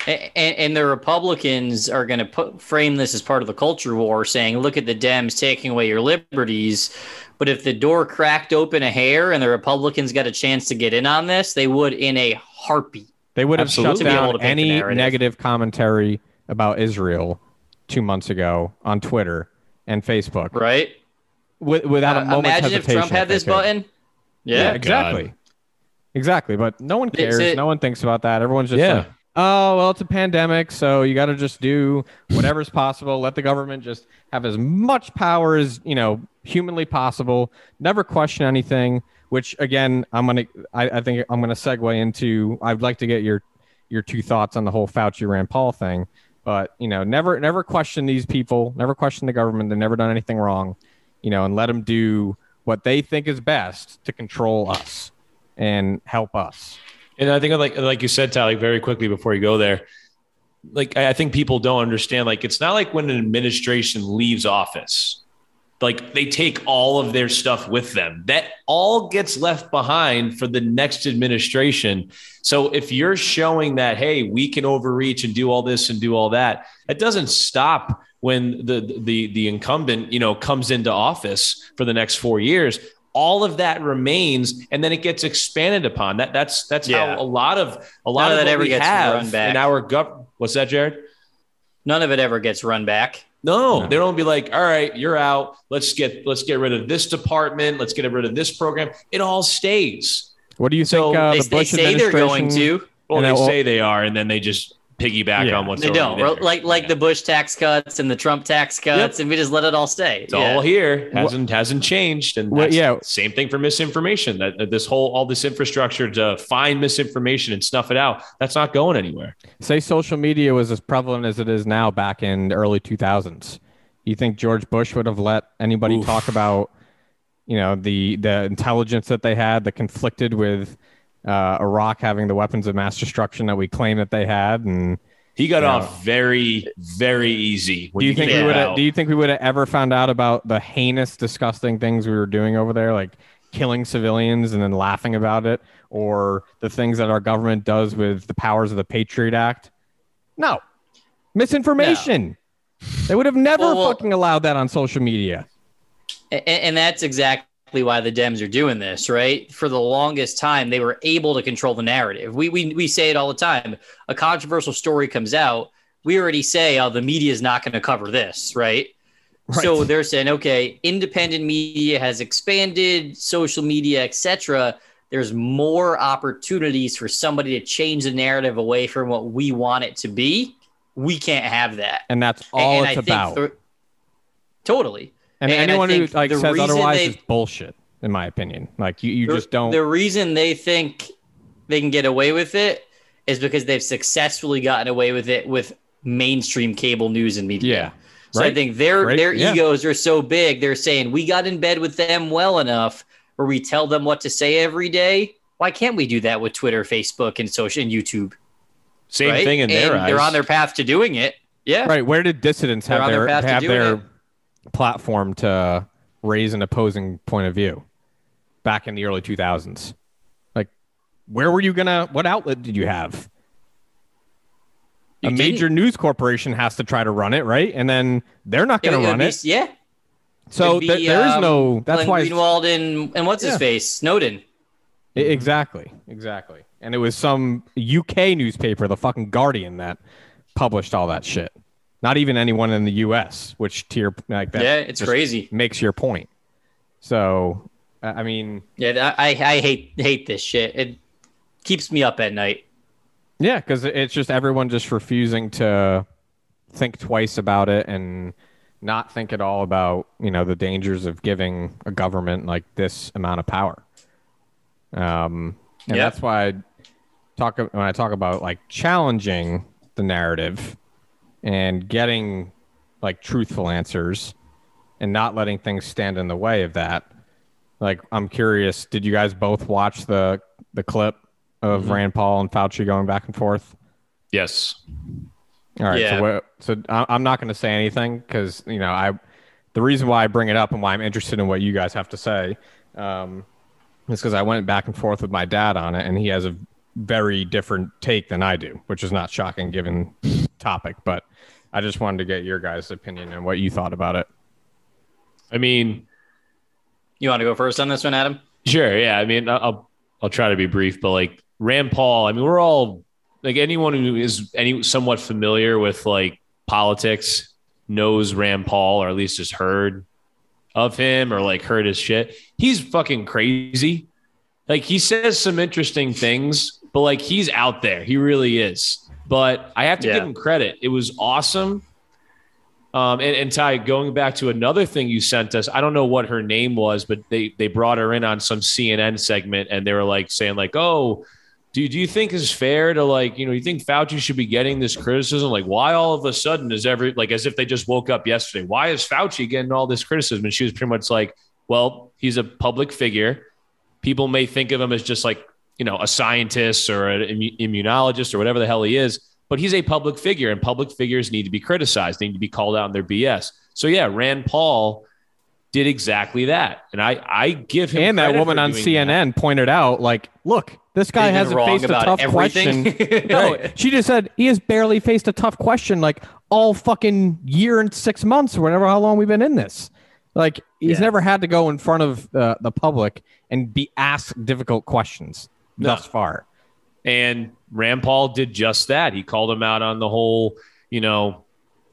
And, and the Republicans are going to put frame this as part of the culture war, saying, "Look at the Dems taking away your liberties." But if the door cracked open a hair and the Republicans got a chance to get in on this, they would in a heartbeat. They would have Absolutely. shut To be able down any negative commentary about Israel two months ago on Twitter and Facebook Right? with, without a Uh, moment's imagine if. Trump had this button. Yeah, exactly. Exactly. But no one cares. it- no one thinks about that. Everyone's just Yeah. like, oh, well, it's a pandemic. So you got to just do whatever's possible. Let the government just have as much power as, you know, humanly possible. Never question anything, which again, I'm going to, I think I'm going to segue into, I'd like to get your, your two thoughts on the whole Fauci Rand Paul thing. But, you know, never, never question these people, never question the government. They've never done anything wrong, you know, and let them do what they think is best to control us and help us. And I think, like like you said, Tally, very quickly before you go there, like I think people don't understand. Like it's not like when an administration leaves office, like they take all of their stuff with them. That all gets left behind for the next administration. So if you're showing that, hey, we can overreach and do all this and do all that, that doesn't stop when the the the incumbent you know comes into office for the next four years all of that remains and then it gets expanded upon that that's that's Yeah. how a lot of a lot None of of that ever gets have run back. in our gov what's that jared None of it ever gets run back. no, No. they don't be like, all right, you're out. Let's get let's get rid of this department. Let's get rid of this program. It all stays. What do you So think? Uh, they the they Bush say they're going to. Well, And they say they are, and then they just piggyback Yeah. on what's They already don't. there. Like like Yeah. the Bush tax cuts and the Trump tax cuts, and we just let it all stay. It's all here. Hasn't hasn't changed, and Well, that's yeah. same thing for misinformation. That that this whole all this infrastructure to find misinformation and snuff it out, that's not going anywhere. Say social media was as prevalent as it is now back in the early 2000s. You think George Bush would have let anybody Oof. talk about, you know, the the intelligence that they had that conflicted with uh, Iraq having the weapons of mass destruction that we claim that they had? And He got Yeah. off very, very easy. when do you think we would? have Do you think we would have ever found out about the heinous, disgusting things we were doing over there, like killing civilians and then laughing about it, or the things that our government does with the powers of the Patriot Act? No, misinformation. They would have never Well, well- fucking allowed that on social media. And, and that's exactly why the Dems are doing this, right? For the longest time, they were able to control the narrative. We, we, we say it all the time. A controversial story comes out. We already say, oh, the media is not going to cover this, right? So they're saying, okay, independent media has expanded, social media, etc. There's more opportunities for somebody to change the narrative away from what we want it to be. We can't have that. And that's all And I it's think about. for- totally. And, and anyone who like says otherwise they- is bullshit, in my opinion. Like you, you The- just don't. The reason they think they can get away with it is because they've successfully gotten away with it with mainstream cable news and media. Yeah. So I think their Right. their Yeah. egos are so big. They're saying we got in bed with them well enough where we tell them what to say every day. Why can't we do that with Twitter, Facebook, and social and YouTube? Same right? thing in their eyes. They're on their path to doing it. Yeah. Right. Where did dissidents They're have their their, path to have doing their it. Platform to raise an opposing point of view back in the early 2000s? Like, where were you gonna? What outlet did you have? You a major news corporation has to try to run it, right? And then they're not going to run be- it. Yeah. So be, there- there is um, no. That's Glenn why. Greenwald and and what's Yeah. his face Snowden. Exactly, exactly. And it was some UK newspaper, the fucking Guardian, that published all that shit. Not even anyone in the US, which tier like that. yeah, it's crazy. Makes your point. So, I mean, Yeah, I I hate hate this shit. It keeps me up at night. yeah, because it's just everyone just refusing to think twice about it and not think at all about you know the dangers of giving a government like this amount of power. Um, and Yeah. that's why I talk when I talk about like challenging the narrative and getting like truthful answers and not letting things stand in the way of that. Like I'm curious, did you guys both watch the the clip of Mm-hmm. Rand Paul and Fauci going back and forth? yes. All right. Yeah. So, what, so I- I'm not going to say anything because you know I, the reason why I bring it up and why I'm interested in what you guys have to say, um, is because I went back and forth with my dad on it, and he has a very different take than I do, which is not shocking given topic. But I just wanted to get your guys' opinion and what you thought about it. I mean, You want to go first on this one, Adam? Sure. Yeah. I mean, I'll I'll try to be brief, but like Rand Paul, I mean, we're all like anyone who is any somewhat familiar with like politics knows Rand Paul, or at least has heard of him, or like heard his shit. He's fucking crazy. Like he says some interesting things, but like he's out there. He really is. But I have to Yeah. give him credit. It was awesome. Um, and, and Ty, going back to another thing you sent us, I don't know what her name was, but they they brought her in on some CNN segment, and they were like saying like, "Oh, do do you think it's fair to like, you know, you think Fauci should be getting this criticism? Like, why all of a sudden is every like as if they just woke up yesterday? Why is Fauci getting all this criticism?" And she was pretty much like, "Well, he's a public figure. People may think of him as just like you know a scientist or an immunologist or whatever the hell he is." But he's a public figure, and public figures need to be criticized. They need to be called out on their BS. So yeah, Rand Paul did exactly that, and I I give him And that woman on doing CNN pointed out, like, look, this guy They've hasn't faced a tough everything. question. *laughs* no, she just said he has barely faced a tough question like all fucking year and six months or whatever, how long we've been in this. Like, he's Yeah. never had to go in front of uh, the public and be asked difficult questions No. thus far. And Rand Paul did just that. He called him out on the whole, you know,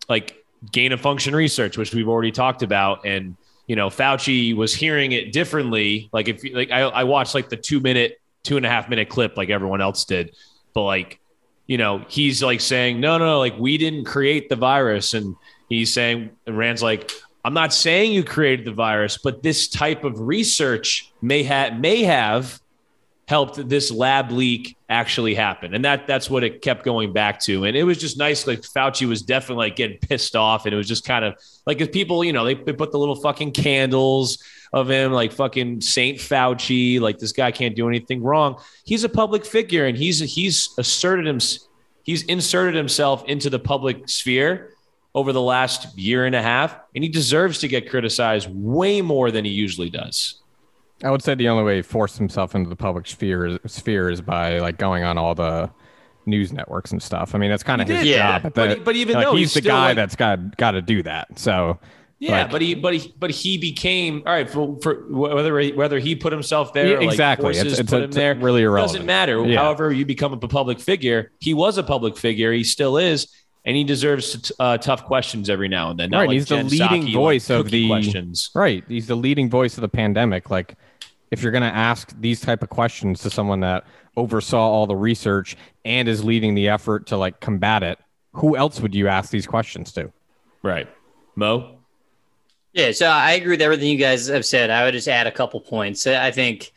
like gain of function research, which we've already talked about. And, you know, Fauci was hearing it differently. Like if like I, I watched like the two minute, two and a half minute clip like everyone else did. But like, you know, he's like saying, no, no, no, like we didn't create the virus. And he's saying, and Rand's like, I'm not saying you created the virus, but this type of research may have may have helped this lab leak actually happen. And that that's what it kept going back to. And it was just nice. Like Fauci was definitely like getting pissed off. And it was just kind of like if people, you know, they, they put the little fucking candles of him, like fucking Saint Fauci, like this guy can't do anything wrong. He's a public figure and he's he's asserted him he's inserted himself into the public sphere over the last year and a half, and he deserves to get criticized way more than he usually does. I would say the only way he forced himself into the public sphere is, sphere is by like going on all the news networks and stuff. I mean, that's kind of his Yeah, job. but, but even like, though he's, the guy like- that's got got to do that. So Yeah, Like- but he, but he, but he became all right for, for whether he, whether he put himself there, Yeah, or, like, exactly. It's- it's- put him there. really irrelevant. Doesn't matter. Yeah. However, you become a public figure. He was a public figure. He still is, and he deserves uh, tough questions every now and then. Not Right, he's the leading Psaki, voice of the- questions. right, he's the leading voice of the pandemic. Like, if you're gonna ask these type of questions to someone that oversaw all the research and is leading the effort to like combat it, who else would you ask these questions to? Right, Mo. Yeah, so I agree with everything you guys have said. I would just add a couple points. I think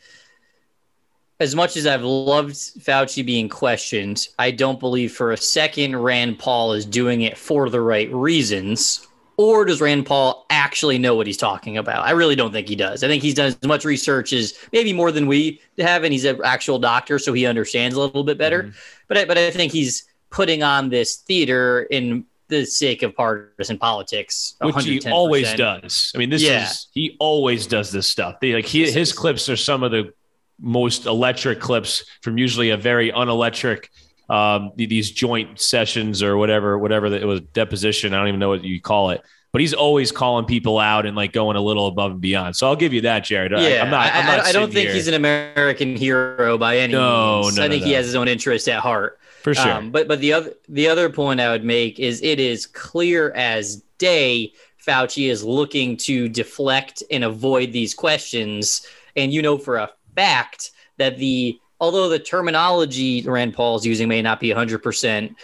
as much as I've loved Fauci being questioned, I don't believe for a second Rand Paul is doing it for the right reasons. Or does Rand Paul actually know what he's talking about? I really don't think he does. I think he's done as much research as maybe more than we have, and he's an actual doctor, so he understands a little bit better. Mm-hmm. But I, but I think he's putting on this theater in the sake of partisan politics, which he 110%. always does. I mean, this Yeah. is he always does this stuff. They, like he, his clips are some of the most electric clips from usually a very unelectric um, these joint sessions or whatever, whatever that it was deposition. I don't even know what you call it. But he's always calling people out and like going a little above and beyond. So I'll give you that, Jared. I- Yeah, I'm not. I'm not I, I don't think here- he's an American hero by any No, means. no, I no, think he has his own interest at heart. for sure. Um, but but the other the other point I would make is it is clear as day Fauci is looking to deflect and avoid these questions, and you know for a fact that the although the terminology Rand Paul's using may not be hundred percent,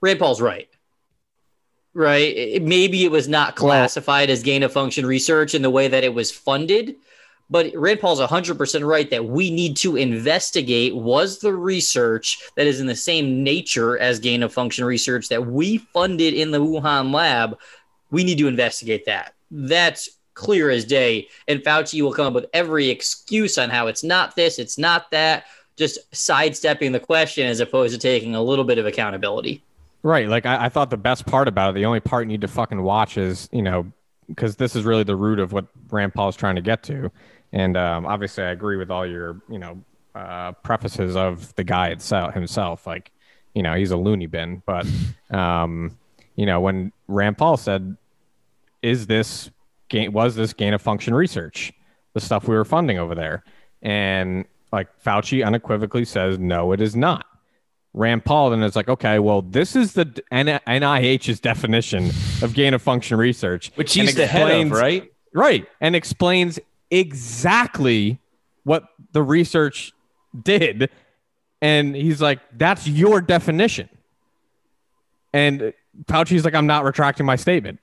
Rand Paul's right. Right? It- maybe it was not classified as gain of function research in the way that it was funded, but Rand Paul's 100% right that we need to investigate was the research that is in the same nature as gain of function research that we funded in the Wuhan lab. We need to investigate that. That's clear as day. And Fauci will come up with every excuse on how it's not this, it's not that, just sidestepping the question as opposed to taking a little bit of accountability. Right. Like I, I thought the best part about it, the only part you need to fucking watch is, you know, because this is really the root of what Rand Paul is trying to get to. And um, obviously, I agree with all your, you know, uh, prefaces of the guy itself himself. Like, you know, he's a loony bin. But, *laughs* um, you know, when Rand Paul said, "Is this gain? Was this gain of function research? The stuff we were funding over there?" And like Fauci unequivocally says, "No, it is not." Rand Paul then is like, okay, well, this is the N- NIH's definition of gain of function research, Which he's the head of, right? Right, and explains exactly what the research did, and he's like, that's your definition, and Fauci's like, I'm not retracting my statement.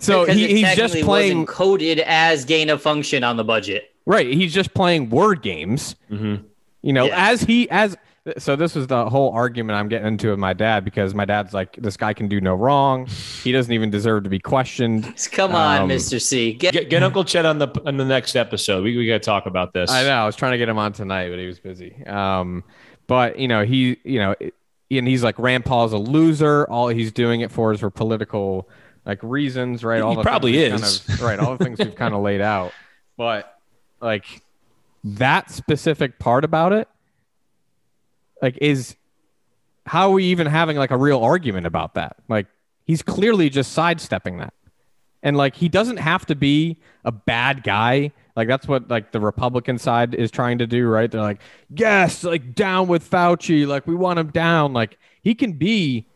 So Because he, he's just playing wasn't coded as gain of function on the budget. right. He's just playing word games. Mhm. You know, Yeah. as he as so this was the whole argument I'm getting into with my dad because my dad's like, this guy can do no wrong. He doesn't even deserve to be questioned. *laughs* Come on, Um, Mr. C. Get, Get, get Uncle Chet on the on the next episode. We, we got to talk about this. I know. I was trying to get him on tonight, but he was busy. Um, but you know, he, you know, and he's like, Rand Paul's a loser. All he's doing it for is for political like reasons, right? He all the probably is. kind of- right? All the things we've kind of laid out, but like that specific part about it, like, is how are we even having like a real argument about that? Like, he's clearly just sidestepping that. And like he doesn't have to be a bad guy. Like that's what like the Republican side is trying to do, right? They're like, yes, like down with Fauci, like we want him down. Like he can be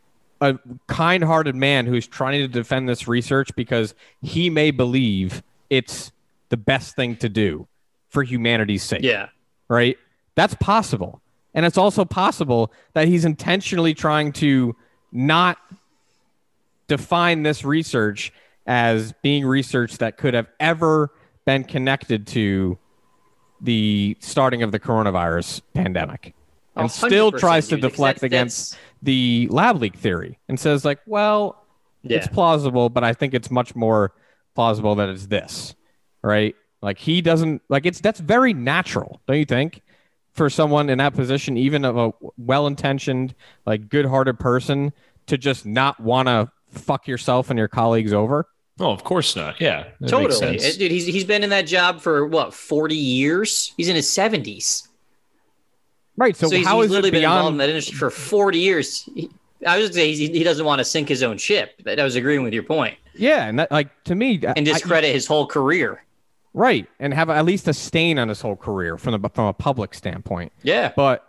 a kind-hearted man who's trying to defend this research because he may believe it's the best thing to do for humanity's sake yeah. right? That's possible. And it's also possible that he's intentionally trying to not define this research as being research that could have ever been connected to the starting of the coronavirus pandemic and still tries to dude, deflect that's- against that's- the lab leak theory and says like, well, Yeah. it's plausible, but I think it's much more plausible that it's this, right? Like he doesn't like it's that's very natural, don't you think? For someone in that position, even of a well-intentioned, like good-hearted person, to just not want to fuck yourself and your colleagues over. Oh, of course not. Yeah, Totally, sense. Dude. He's he's been in that job for what forty years. He's in his seventies. Right. So, So, he's, how he's is literally it been involved in that industry for forty years. He, I was say he doesn't want to sink his own ship. That I was agreeing with your point Yeah, and that like to me, and I- discredit his whole career. right, and have at least a stain on his whole career from the from a public standpoint. Yeah, But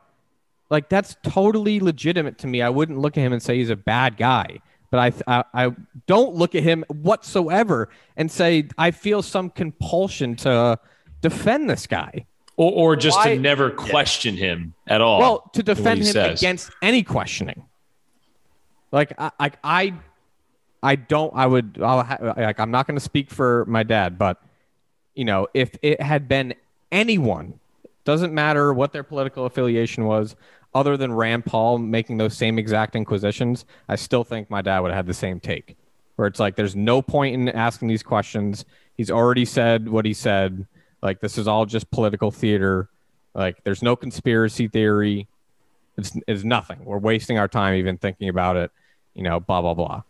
like that's totally legitimate to me. I wouldn't look at him and say he's a bad guy. But I, I, I don't look at him whatsoever and say I feel some compulsion to defend this guy. Or, or just Why- to never question him at all. Well, to defend him says. against any questioning. Like I, I, I, I don't. I would. I'll ha- like. I'm not going to speak for my dad, but you know, if it had been anyone, doesn't matter what their political affiliation was, other than Rand Paul making those same exact inquisitions, I still think my dad would have had the same take. Where it's like, there's no point in asking these questions. He's already said what he said. Like this is all just political theater. Like there's no conspiracy theory. It's, it's nothing. We're wasting our time even thinking about it. You know, blah blah blah.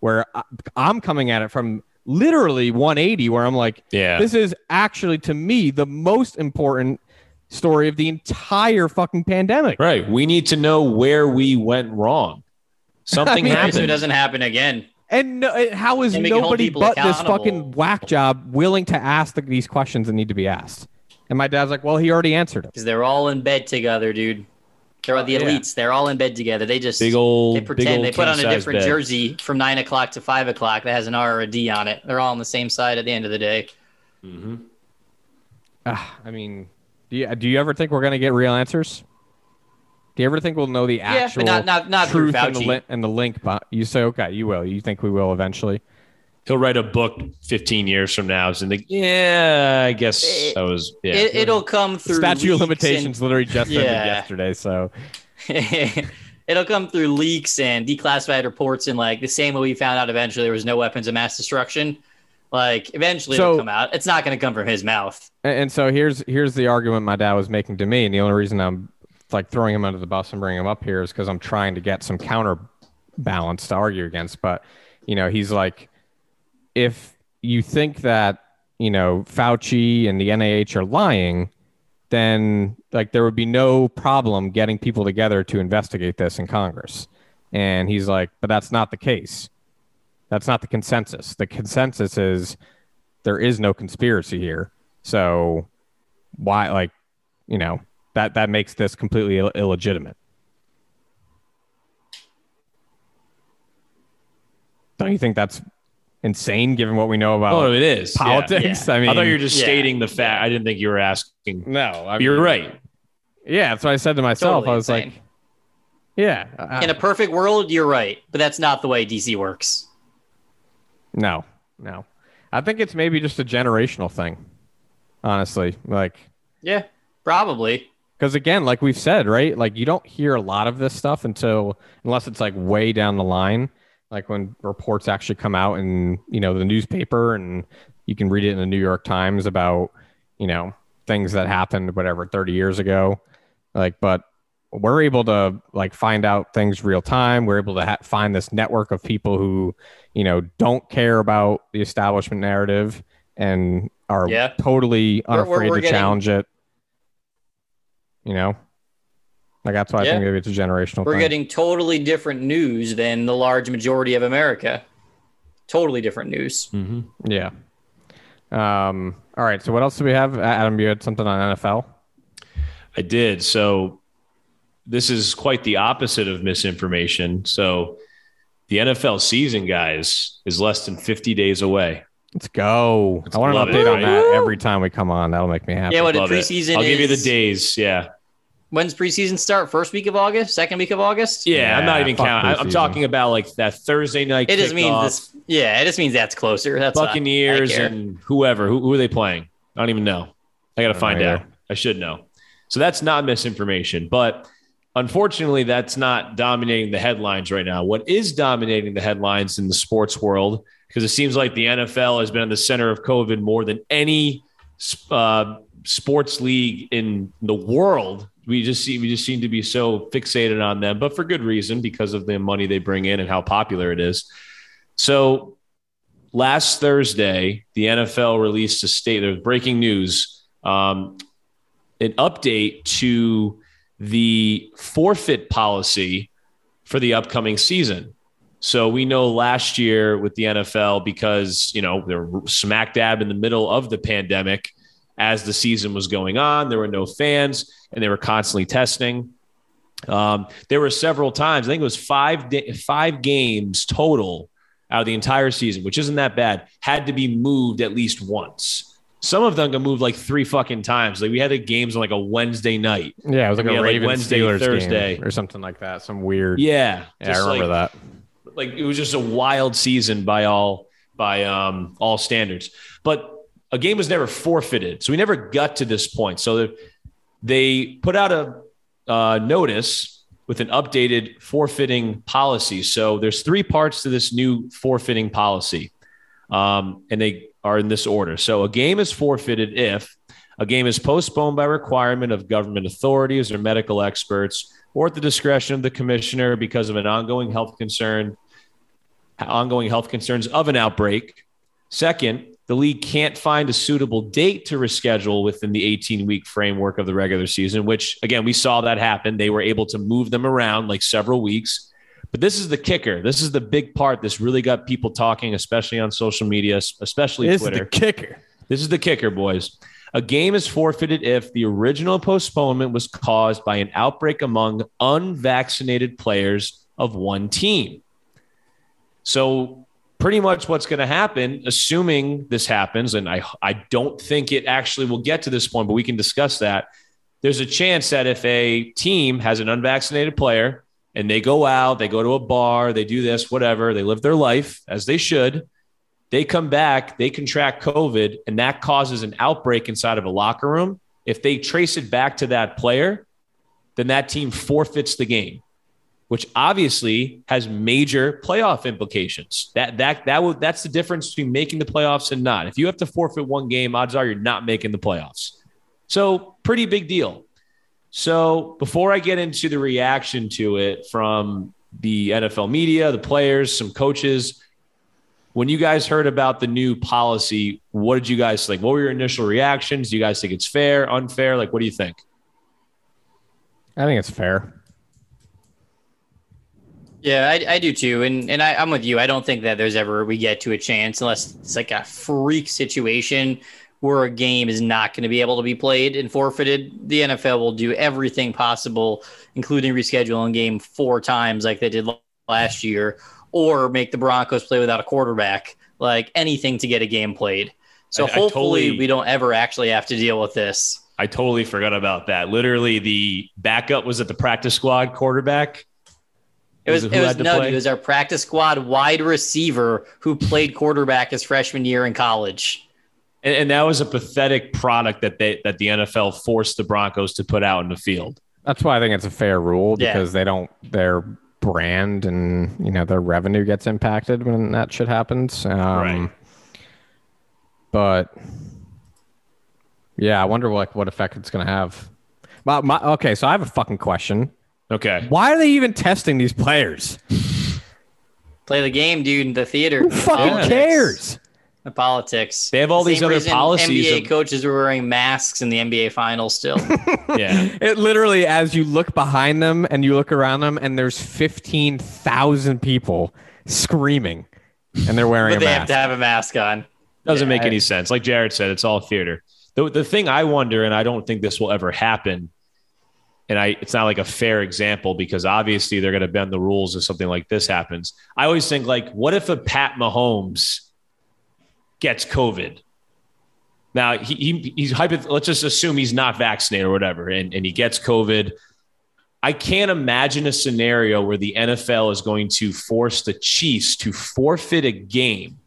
Where I, I'm coming at it from literally 180, where I'm like, yeah, this is actually to me the most important story of the entire fucking pandemic. right. We need to know where we went wrong. *laughs* Something mean, so it doesn't happen again. And no, how is And we can hold nobody but this fucking whack job willing to ask the, these questions that need to be asked? And my dad's like, well, he already answered them. because they're all in bed together, dude. They're all the yeah. elites. They're all in bed together. They just Big old, they big pretend old they put on a different bed. jersey from nine o'clock to five o'clock that has an R or a D on it. They're all on the same side at the end of the day. Mm-hmm. Ah, I mean, do you, do you ever think we're going to get real answers? Do you ever think we'll know the Yeah, actual but not not not through truth and the, li- and the link? But you say, okay, you will. You think we will eventually? He'll write a book 15 years from now and think, yeah, I guess It- that was, yeah. It, it'll come through Statute of leaks limitations literally just ended Yeah. yesterday. So *laughs* it'll come through leaks and declassified reports and like the same way we found out eventually there was no weapons of mass destruction. Like eventually So- it'll come out. It's not going to come from his mouth. And, and so here's here's the argument my dad was making to me, and the only reason I'm like throwing him under the bus and bringing him up here is because I'm trying to get some counterbalance to argue against. But you know, he's like, if you think that you know Fauci and the NIH are lying, then like there would be no problem getting people together to investigate this in Congress. And he's like, but that's not the case. That's not the consensus. The consensus is there is no conspiracy here. So why like you know that that makes this completely Ill- illegitimate. Don't you think that's insane given what we know about oh, it is. yeah. politics? I mean, I thought you were just Yeah. stating the fact. I didn't think you were asking. no. I You're right. Yeah, that's what I said to myself. Totally I was insane. like, yeah, I- In a perfect world, you're right, but that's not the way DC works. no, no. I think it's maybe just a generational thing. Honestly, like Yeah, probably. Because again, like we've said, right? Like you don't hear a lot of this stuff until unless it's like way down the line, like when reports actually come out in you know the newspaper and you can read it in the New York Times about you know things that happened whatever 30 years ago. Like, but we're able to like find out things real time. We're able to ha- find this network of people who you know don't care about the establishment narrative and are Yeah. totally We're- unafraid we're- we're to getting- challenge it. You know, like that's why I think maybe it's a generational We're thing. getting totally different news than the large majority of America. Totally different news. Mm-hmm. yeah. Um. All right. So what else do we have? Adam, you had something on NFL. I did. So this is quite the opposite of misinformation. So the NFL season, guys, is less than 50 days away. Let's go. I want an love it, update on right? that every time we come on. That'll make me happy. Yeah, what did Love it. preseason I'll give you the days. Yeah. When's preseason start? First week of August? Second week of August? Yeah. I'm not even counting. I- I'm talking about like that Thursday night. It just means kickoff, this. Yeah, it just means that's closer. That's all. I Buccaneers care. and whoever. Who, who are they playing? I don't even know. I got to find know out. I should know. So that's not misinformation, but unfortunately, that's not dominating the headlines right now. What is dominating the headlines in the sports world, because it seems like the NFL has been in the center of COVID more than any uh, sports league in the world. We just see we just seem to be so fixated on them, but for good reason because of the money they bring in and how popular it is. So last Thursday, the NFL released a state. There's breaking news, um, an update to the forfeit policy for the upcoming season. So we know last year with the NFL, because you know they're smack dab in the middle of the pandemic, as the season was going on, there were no fans, and they were constantly testing. Um, there were several times. I think it was five five games total out of the entire season, which isn't that bad, had to be moved at least once. Some of them got moved like three fucking times. Like we had the games on like a Wednesday night. Yeah, it was like We a had, like, Ravens Wednesday, Steelers Thursday. game or something like that. Some weird. Yeah, yeah, I remember like, that. Like it was just a wild season by all by um all standards. But a game was never forfeited, so we never got to this point. So they put out a uh, notice with an updated forfeiting policy. So there's three parts to this new forfeiting policy, um, and they are in this order. So a game is forfeited if a game is postponed by requirement of government authorities or medical experts, or at the discretion of the commissioner because of an ongoing health concern, ongoing health concerns of an outbreak. Second, the league can't find a suitable date to reschedule within the 18 week framework of the regular season, which again, we saw that happen. They were able to move them around like several weeks. But this is the kicker. This is the big part. This really got people talking, especially on social media, especially This Twitter. is the kicker. This is the kicker, boys. A game is forfeited if the original postponement was caused by an outbreak among unvaccinated players of one team. So, pretty much what's going to happen, assuming this happens, and I, I don't think it actually will get to this point, but we can discuss that. There's a chance that if a team has an unvaccinated player and they go out, they go to a bar, they do this, whatever, they live their life as they should, they come back, they contract COVID, and that causes an outbreak inside of a locker room. If they trace it back to that player, then that team forfeits the game, which obviously has major playoff implications. That that that will that's the difference between making the playoffs and not. If you have to forfeit one game, odds are you're not making the playoffs. So pretty big deal. So before I get into the reaction to it from the NFL media, the players, some coaches, when you guys heard about the new policy, what did you guys think? What were your initial reactions? Do you guys think it's fair, unfair? Like, what do you think? I think it's fair. Yeah, I, I do too, and and I, I'm with you. I don't think that there's ever we get to a chance unless it's like a freak situation where a game is not going to be able to be played and forfeited. The NFL will do everything possible, including rescheduling game four times like they did last year, or make the Broncos play without a quarterback. Like anything to get a game played. So I- I hopefully totally- we don't ever actually have to deal with this. I totally forgot about that. Literally, the backup was at the practice squad quarterback. It was, Who it was had to no, dude, it was our practice squad wide receiver who played quarterback his freshman year in college. And, and that was a pathetic product that they that the NFL forced the Broncos to put out in the field. That's why I think it's a fair rule Yeah. because they don't their brand and you know their revenue gets impacted when that shit happens. Um, Right. But yeah, I wonder like what effect it's gonna have. My, my, okay, so I have a fucking question. Okay. Why are they even testing these players? Play the game, dude, in the theater. Who fucking Politics. cares? The politics. They have all The these other policies NBA of- coaches were wearing masks in the NBA finals still. *laughs* Yeah. It literally, as you look behind them and you look around them, and there's fifteen thousand people screaming, and they're wearing but a they have to have a mask on. Doesn't make I- any sense. Like Jared said, it's all theater. The, the thing I wonder, and I don't think this will ever happen, and I it's not like a fair example because obviously they're going to bend the rules if something like this happens. I always think like, what if a Pat Mahomes gets COVID? Now he, he he's let's just assume he's not vaccinated or whatever, and, and he gets COVID. I can't imagine a scenario where the NFL is going to force the Chiefs to forfeit a game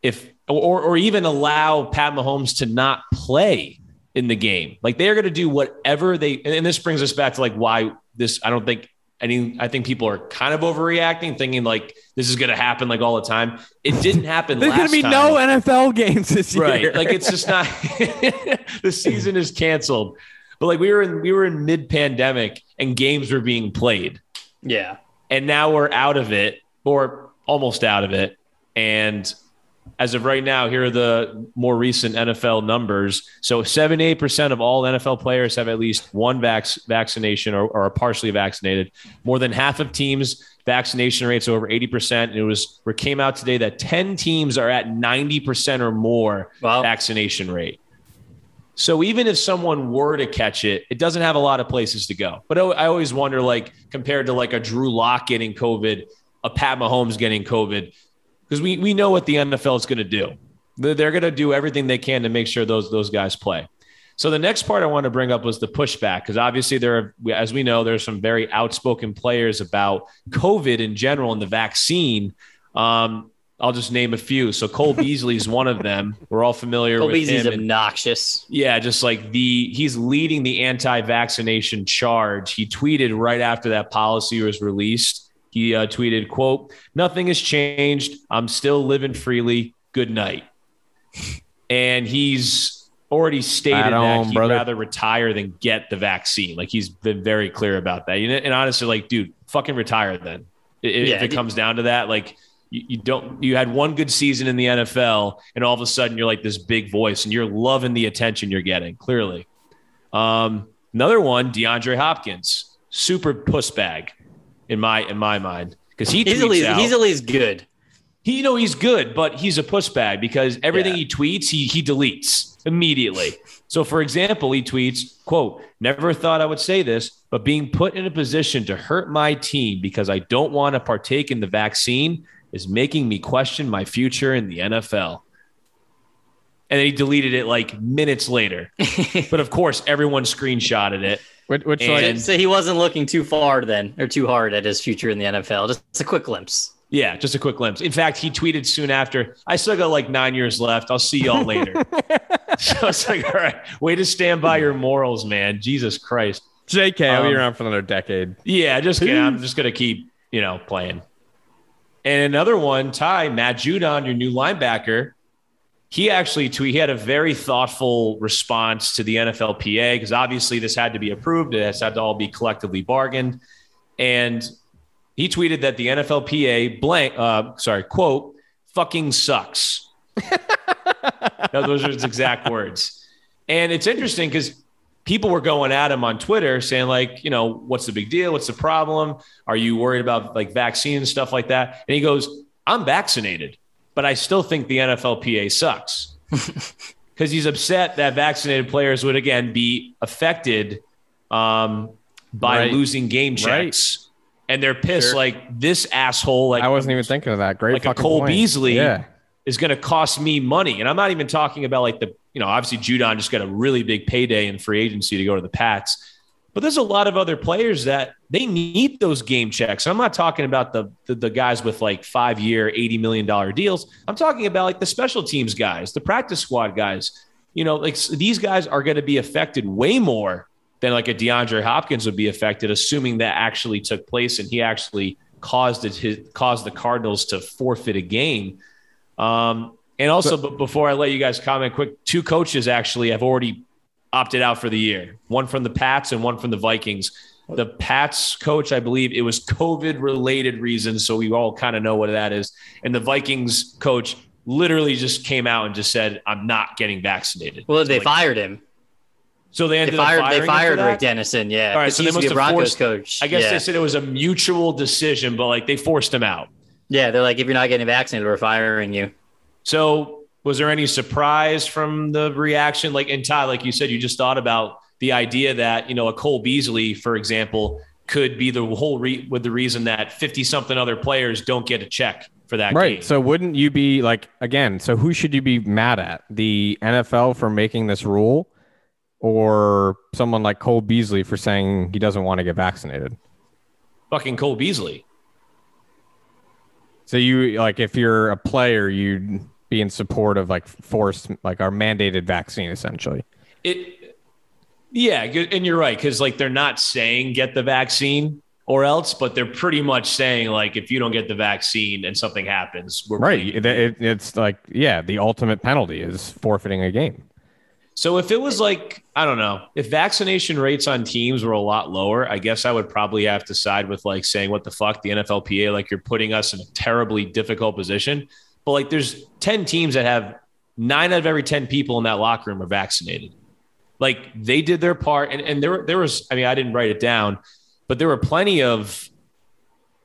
if or, or even allow Pat Mahomes to not play in the game. Like they are going to do whatever they. And this brings us back to like why this. I don't think any. I think people are kind of overreacting, thinking like this is going to happen like all the time. It didn't happen. There's going to be time. no NFL games this right. year. Right? Like it's just not. *laughs* the season is canceled. But like we were in we were in mid pandemic and games were being played, Yeah. and now we're out of it or almost out of it. And as of right now, here are the more recent NFL numbers. So 78% of all NFL players have at least one vac- vaccination or, or are partially vaccinated. More than half of teams vaccination rates over 80%. And it was it came out today that 10 teams are at 90% or more Wow. vaccination rate. So even if someone were to catch it, it doesn't have a lot of places to go. But I I always wonder, like compared to like a Drew Lock getting COVID, a Pat Mahomes getting COVID, because we we know what the NFL is going to do. They're, they're going to do everything they can to make sure those those guys play. So the next part I want to bring up was the pushback, because obviously there, are, as we know, there's some very outspoken players about COVID in general and the vaccine. Um, I'll just name a few. So Cole *laughs* Beasley is one of them. We're all familiar Cole with Beasley's him. and- obnoxious. yeah, just like the he's leading the anti-vaccination charge. He tweeted right after that policy was released. He uh, tweeted, "quote Nothing has changed. I'm still living freely. Good night." And he's already stated that home, he'd brother. rather retire than get the vaccine. Like he's been very clear about that. You know, and honestly, like, dude, fucking retire then. If, Yeah, it comes down to that, like you, you don't you had one good season in the NFL and all of a sudden you're like this big voice and you're loving the attention you're getting clearly um, another one DeAndre Hopkins super puss bag in my in my mind because he He's tweets at least out, he's at least good. he you know he's good but he's a puss bag because everything Yeah. he tweets he he deletes immediately so for example he tweets quote never thought i would say this but being put in a position to hurt my team because i don't want to partake in the vaccine is making me question my future in the nfl and then he deleted it like minutes later *laughs* but of course everyone screenshotted it which, which And- like, so he wasn't looking too far then, or too hard at his future in the NFL. Just a quick glimpse. Yeah, just a quick glimpse. In fact, he tweeted soon after, I still got like nine years left. I'll see y'all later. *laughs* so it's like, all right, way to stand by your morals, man. Jesus Christ. JK, I'll be Um, around for another decade. Yeah, just kidding. I'm just gonna keep, you know, playing. And another one, Ty, Matt Judon, your new linebacker, he actually tweet, he had a very thoughtful response to the NFLPA because obviously this had to be approved. It has had to all be collectively bargained. And he tweeted that the NFLPA blank, uh, sorry, quote, fucking sucks. *laughs* No, those are his exact words. And it's interesting because people were going at him on Twitter saying, like, you know, what's the big deal? What's the problem? Are you worried about like vaccine and stuff like that? And he goes, I'm vaccinated, but I still think the NFLPA sucks. *laughs* Because he's upset that vaccinated players would again be affected um, by Right. losing game checks. And they're pissed, Sure. like this asshole, like I wasn't even thinking of that. Great like a Cole point. Beasley Yeah. is going to cost me money. And I'm not even talking about like the, you know, obviously Judon just got a really big payday in free agency to go to the Pats. But there's a lot of other players that they need those game checks. I'm not talking about the the, the guys with like five year, $80 million deals. I'm talking about like the special teams guys, the practice squad guys. You know, like these guys are going to be affected way more than like a DeAndre Hopkins would be affected, assuming that actually took place and he actually caused it, his, caused the Cardinals to forfeit a game. Um, and also, but before I let you guys comment, quick, two coaches actually have already opted out for the year. One from the Pats and one from the Vikings. The Pats coach, I believe, it was COVID related reasons, so we all kind of know what that is. And the Vikings coach literally just came out and just said, "I'm not getting vaccinated." Well, they Like, fired him. So they They fired. up firing They fired? Rick Dennison. Yeah. All right, so they used to be must have Broncos forced- coach. I guess yeah. they said it was a mutual decision, but like they forced him out. Yeah, they're like, if you're not getting vaccinated, we're firing you. So, was there any surprise from the reaction? Like, and Ty, like you said, you just thought about the idea that you know a Cole Beasley, for example, could be the whole re- with the reason that fifty something other players don't get a check for that Right. game. So wouldn't you be like again? So who should you be mad at? The NFL for making this rule, or someone like Cole Beasley for saying he doesn't want to get vaccinated? Fucking Cole Beasley. So you like if you're a player, you'd be in support of like forced, like our mandated vaccine, essentially. it, yeah, and you're right because like they're not saying get the vaccine or else, but they're pretty much saying like if you don't get the vaccine and something happens, we're Right. It, it- it's like, yeah, the ultimate penalty is forfeiting a game. So if it was like, I don't know, if vaccination rates on teams were a lot lower, I guess I would probably have to side with like saying, what the fuck, the NFLPA, like you're putting us in a terribly difficult position. But like there's 10 teams that have nine out of every 10 people in that locker room are vaccinated. Like they did their part. And, and there, there was, I mean, I didn't write it down, but there were plenty of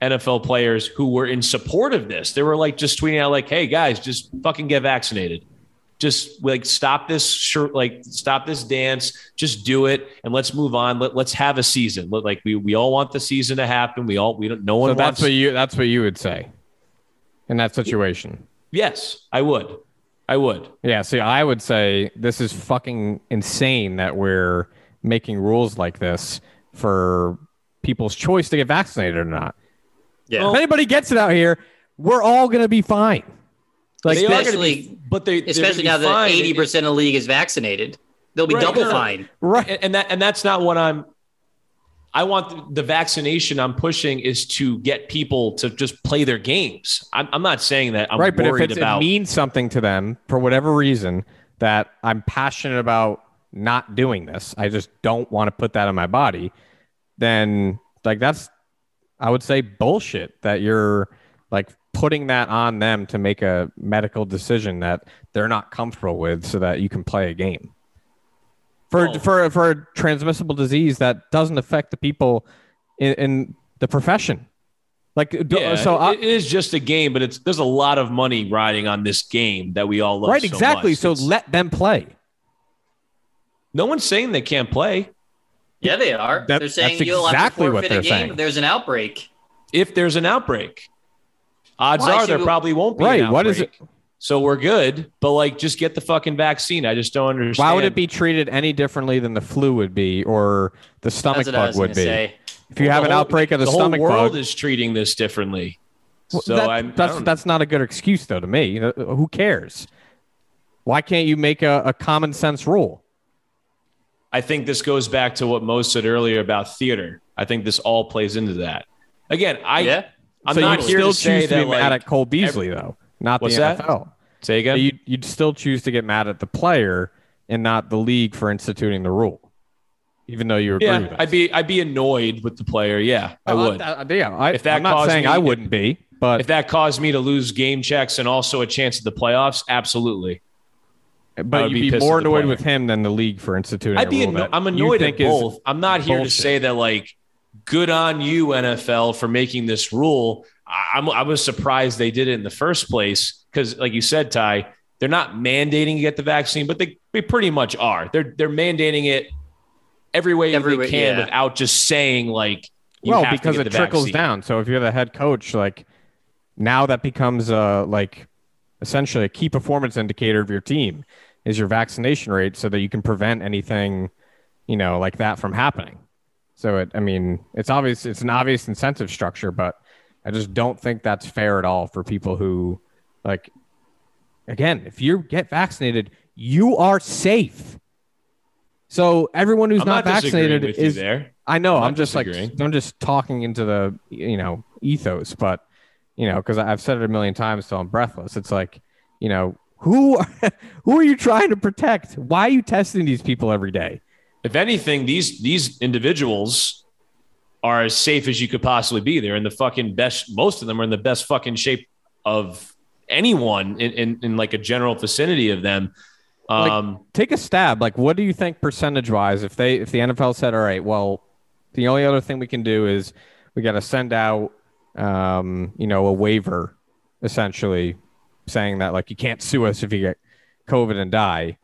NFL players who were in support of this. They were like just tweeting out like, hey guys, just fucking get vaccinated just like stop this shirt like stop this dance just do it and let's move on Let, let's have a season Let- like we, we all want the season to happen we all we don't no one So that's what you that's what you would say in that situation. yes i would i would Yeah, see, I would say this is fucking insane that we're making rules like this for people's choice to get vaccinated or not. Yeah. if anybody gets it out here, we're all gonna be fine. Like They especially- be- but they Especially now that eighty percent of the league is vaccinated, they'll be Right, double no, no. fine. right. and, and that and that's not what i'm i want the, vaccination i'm pushing is to get people to just play their games. I'm, I'm not saying that i'm right, but if about it means something to them for whatever reason that I'm passionate about not doing this, I just don't want to put that on my body, then like that's I would say bullshit that you're like putting that on them to make a medical decision that they're not comfortable with so that you can play a game. For Well- for for a transmissible disease that doesn't affect the people in, in the profession. Like Yeah, so I, it is just a game, but it's there's a lot of money riding on this game that we all love. right so exactly much. so It's- let them play no one's saying they can't play Yeah, they are. That- they're saying that's you'll exactly have to what forfeit they're a game saying. if there's an outbreak. if there's an outbreak. Odds Why are there we- probably won't be. Right, An what is outbreak. So we're good, but like just get the fucking vaccine. I just don't understand. why would it be treated any differently than the flu would be or the stomach That's what I bug would be say. if you have an whole- outbreak of the, the stomach whole world bug is treating this differently. well, so that- I'm, I that's don't- that's not a good excuse though to me who cares why can't you make a, a common sense rule I think this goes back to what Mo said earlier about theater. I think this all plays into that. Again, I Yeah. I'm so not here still to say choose to that be mad like, at Cole Beasley though not What's the that? NFL say again. you'd, you'd still choose to get mad at the player and not the league for instituting the rule even though you agree with yeah, us. I'd be I'd be annoyed with the player. Yeah, I would. uh, yeah, I, If that I'm not caused saying me- I wouldn't be, but if that caused me to lose game checks and also a chance at the playoffs, absolutely. But you'd be be, more annoyed with him than the league for instituting. I'd be rule anno- I'm annoyed at both. I'm not here bullshit. to say that like good on you NFL for making this rule. I- I'm I was surprised they did it in the first place because like you said, Ty, they're not mandating you get the vaccine, but they, they pretty much are. They're they're mandating it every way Every they way- can yeah. without just saying like you well have to because get it the trickles vaccine. down. So if you're the head coach, like now that becomes uh like essentially a key performance indicator of your team is your vaccination rate, so that you can prevent anything, you know, like that from happening. So it, I mean, it's obvious. It's an obvious incentive structure, but I just don't think that's fair at all for people who, like, again, if you get vaccinated, you are safe. So everyone who's not, not vaccinated with you is there. I know. I'm I'm, just like. I'm just talking into the you know ethos, but you know because I've said it a million times so I'm breathless. It's like you know who *laughs* who are you trying to protect? Why are you testing these people every day? If anything, these these individuals are as safe as you could possibly be. They're in the fucking best. Most of them are in the best fucking shape of anyone in, in, in like a general vicinity of them. Like- Um, Take a stab. Like, what do you think percentage wise? If they if the NFL said, all right, well, the only other thing we can do is we got to send out um, you know a waiver, essentially saying that like you can't sue us if you get COVID and die.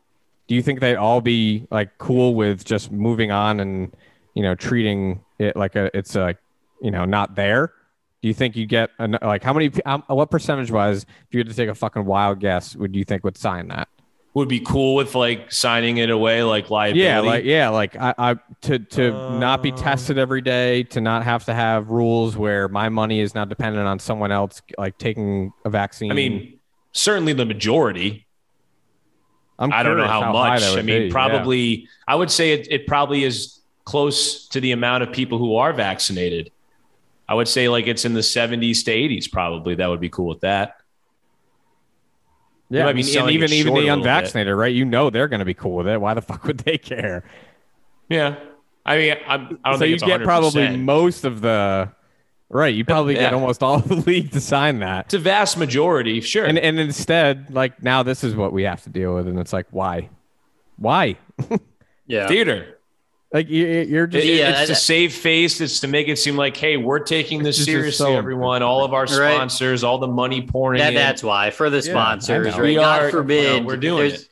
Do you think they'd all be like cool with just moving on and you know treating it like a it's a you know not there? Do you think you get an, like how many um, what percentage wise if you had to take a fucking wild guess would you think would sign that? would be cool with like signing it away, like liability. Yeah, like yeah, like I, I to to not be Uh. tested every day, to not have to have rules where my money is not dependent on someone else like taking a vaccine. I mean, certainly the majority. I'm I don't know curious how, much. I mean, be, yeah. probably, I would say it, it probably is close to the amount of people who are vaccinated. I would say like it's in the 70s to 80s, probably. That would be cool with that. Yeah, I mean, and even even the little bit. unvaccinated, right? You know they're going to be cool with it. Why the *laughs* fuck would they care? Yeah. I mean, I'm, I don't so think you it's get 100%. probably most of the right. You probably get almost all of the *laughs* league to sign that, It's a vast majority, sure. and and instead, like now, this is what we have to deal with, and it's like, why, why? *laughs* Yeah. Theater. Like you, you're just Yeah, it's I- to save face. It's to make it seem like, hey, we're taking this This seriously, so- everyone. All of our Right. sponsors, all the money pouring That, in. that's why for the sponsors, know. right? We God are- forbid you we're doing there's, it.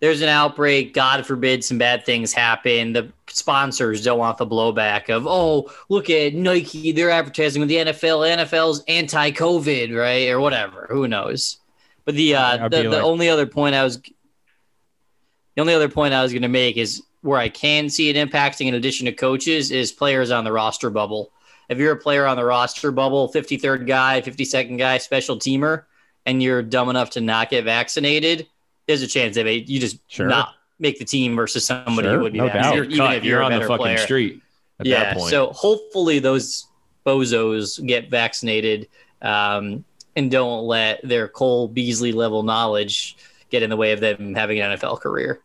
There's an outbreak. God forbid some bad things happen. The sponsors don't want the blowback of, oh, look at Nike. They're advertising with the NFL. NFL's anti-COVID, right, or whatever. Who knows? But the uh, the, the like- only other point I was the only other point I was going to make is where I can see it impacting, in addition to coaches, is players on the roster bubble. If you're a player on the roster bubble, 53rd guy, 52nd guy, special teamer, and you're dumb enough to not get vaccinated, there's a chance that you just Sure. not make the team versus somebody Sure, who would be no vaccinated, You're, even cut. if you're, You're on the better fucking player. street at yeah, that point. so hopefully those bozos get vaccinated um, and don't let their Cole Beasley level knowledge get in the way of them having an NFL career.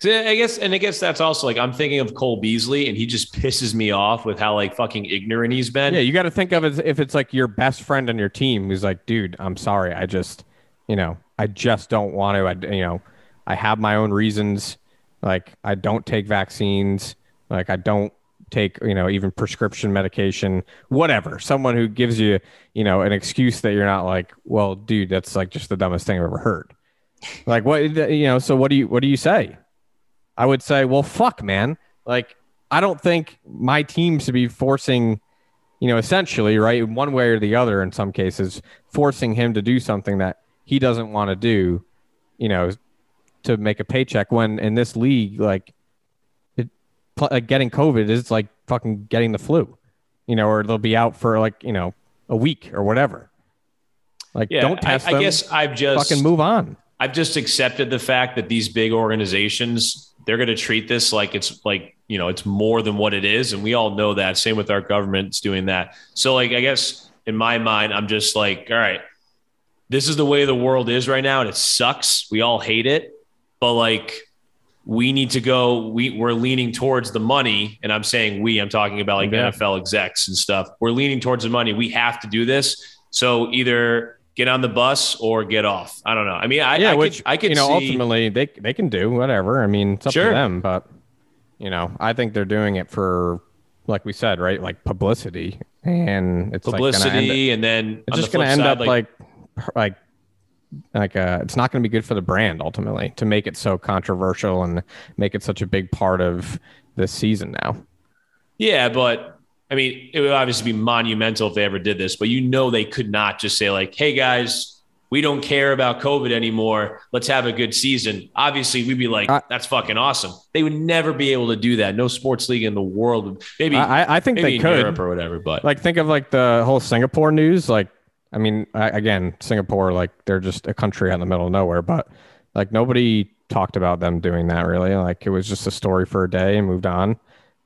So I guess, and I guess that's also like I'm thinking of Cole Beasley, and he just pisses me off with how like fucking ignorant he's been. yeah. You got to think of it if it's like your best friend on your team who's like, dude, I'm sorry, I just, you know, I just don't want to. I, you know, I have my own reasons. Like I don't take vaccines. Like I don't take, you know, even prescription medication. Whatever. Someone who gives you, you know, an excuse that you're not like, well, dude, that's like just the dumbest thing I've ever heard. Like what, you know? So what do you what do you say? I would say, well, fuck, man. Like, I don't think my team should be forcing, you know, essentially, right, one way or the other in some cases, forcing him to do something that he doesn't want to do, you know, to make a paycheck when in this league, like, it, like getting COVID is like fucking getting the flu, you know, or they'll be out for like, you know, a week or whatever. Like, Yeah, don't test I, them. I guess I've just fucking move on. I've just accepted the fact that these big organizations they're going to treat this like it's like you know it's more than what it is, and we all know that. Same with our government's doing that. So like I guess in my mind, I'm just like, all right, this is the way the world is right now, and it sucks. We all hate it, but like we need to go. We we're leaning towards the money, and I'm saying we. I'm talking about like Yeah. NFL execs and stuff. We're leaning towards the money. We have to do this. So either get on the bus or get off. I don't know. I mean, I yeah, I which could, I could you know see, ultimately they they can do whatever. I mean, it's up Sure. to them, but you know, I think they're doing it for, like we said, right, like publicity, and it's publicity, Like and then it's just going to end side, up like, like, like, uh, it's not going to be good for the brand ultimately to make it so controversial and make it such a big part of this season now. yeah, but I mean, it would obviously be monumental if they ever did this, but you know, they could not just say like, "Hey guys, we don't care about COVID anymore. Let's have a good season." Obviously, we'd be like, "That's fucking awesome." They would never be able to do that. No sports league in the world, maybe I, I- think maybe they in could. Europe or whatever, but like think of like the whole Singapore news. Like, I mean, I, again, Singapore, like they're just a country out in the middle of nowhere, but like nobody talked about them doing that really. Like it was just a story for a day and moved on.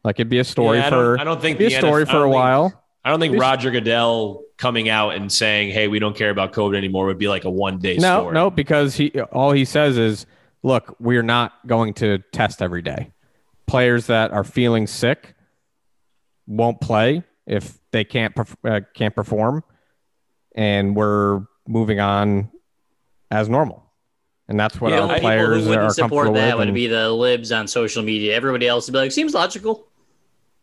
Like it'd be a story Yeah, I for I don't think be a story NF I for a don't think- while. I don't think It's- Roger Goodell coming out and saying, "Hey, we don't care about COVID anymore" would be like a one day No, story. no, because he all he says is, "Look, we're not going to test every day. Players that are feeling sick won't play if they can't perf- uh, can't perform, and we're moving on as normal." And that's what the our only people players who wouldn't support comfortable that with. would and- be the libs on social media. Everybody else would be like, seems logical.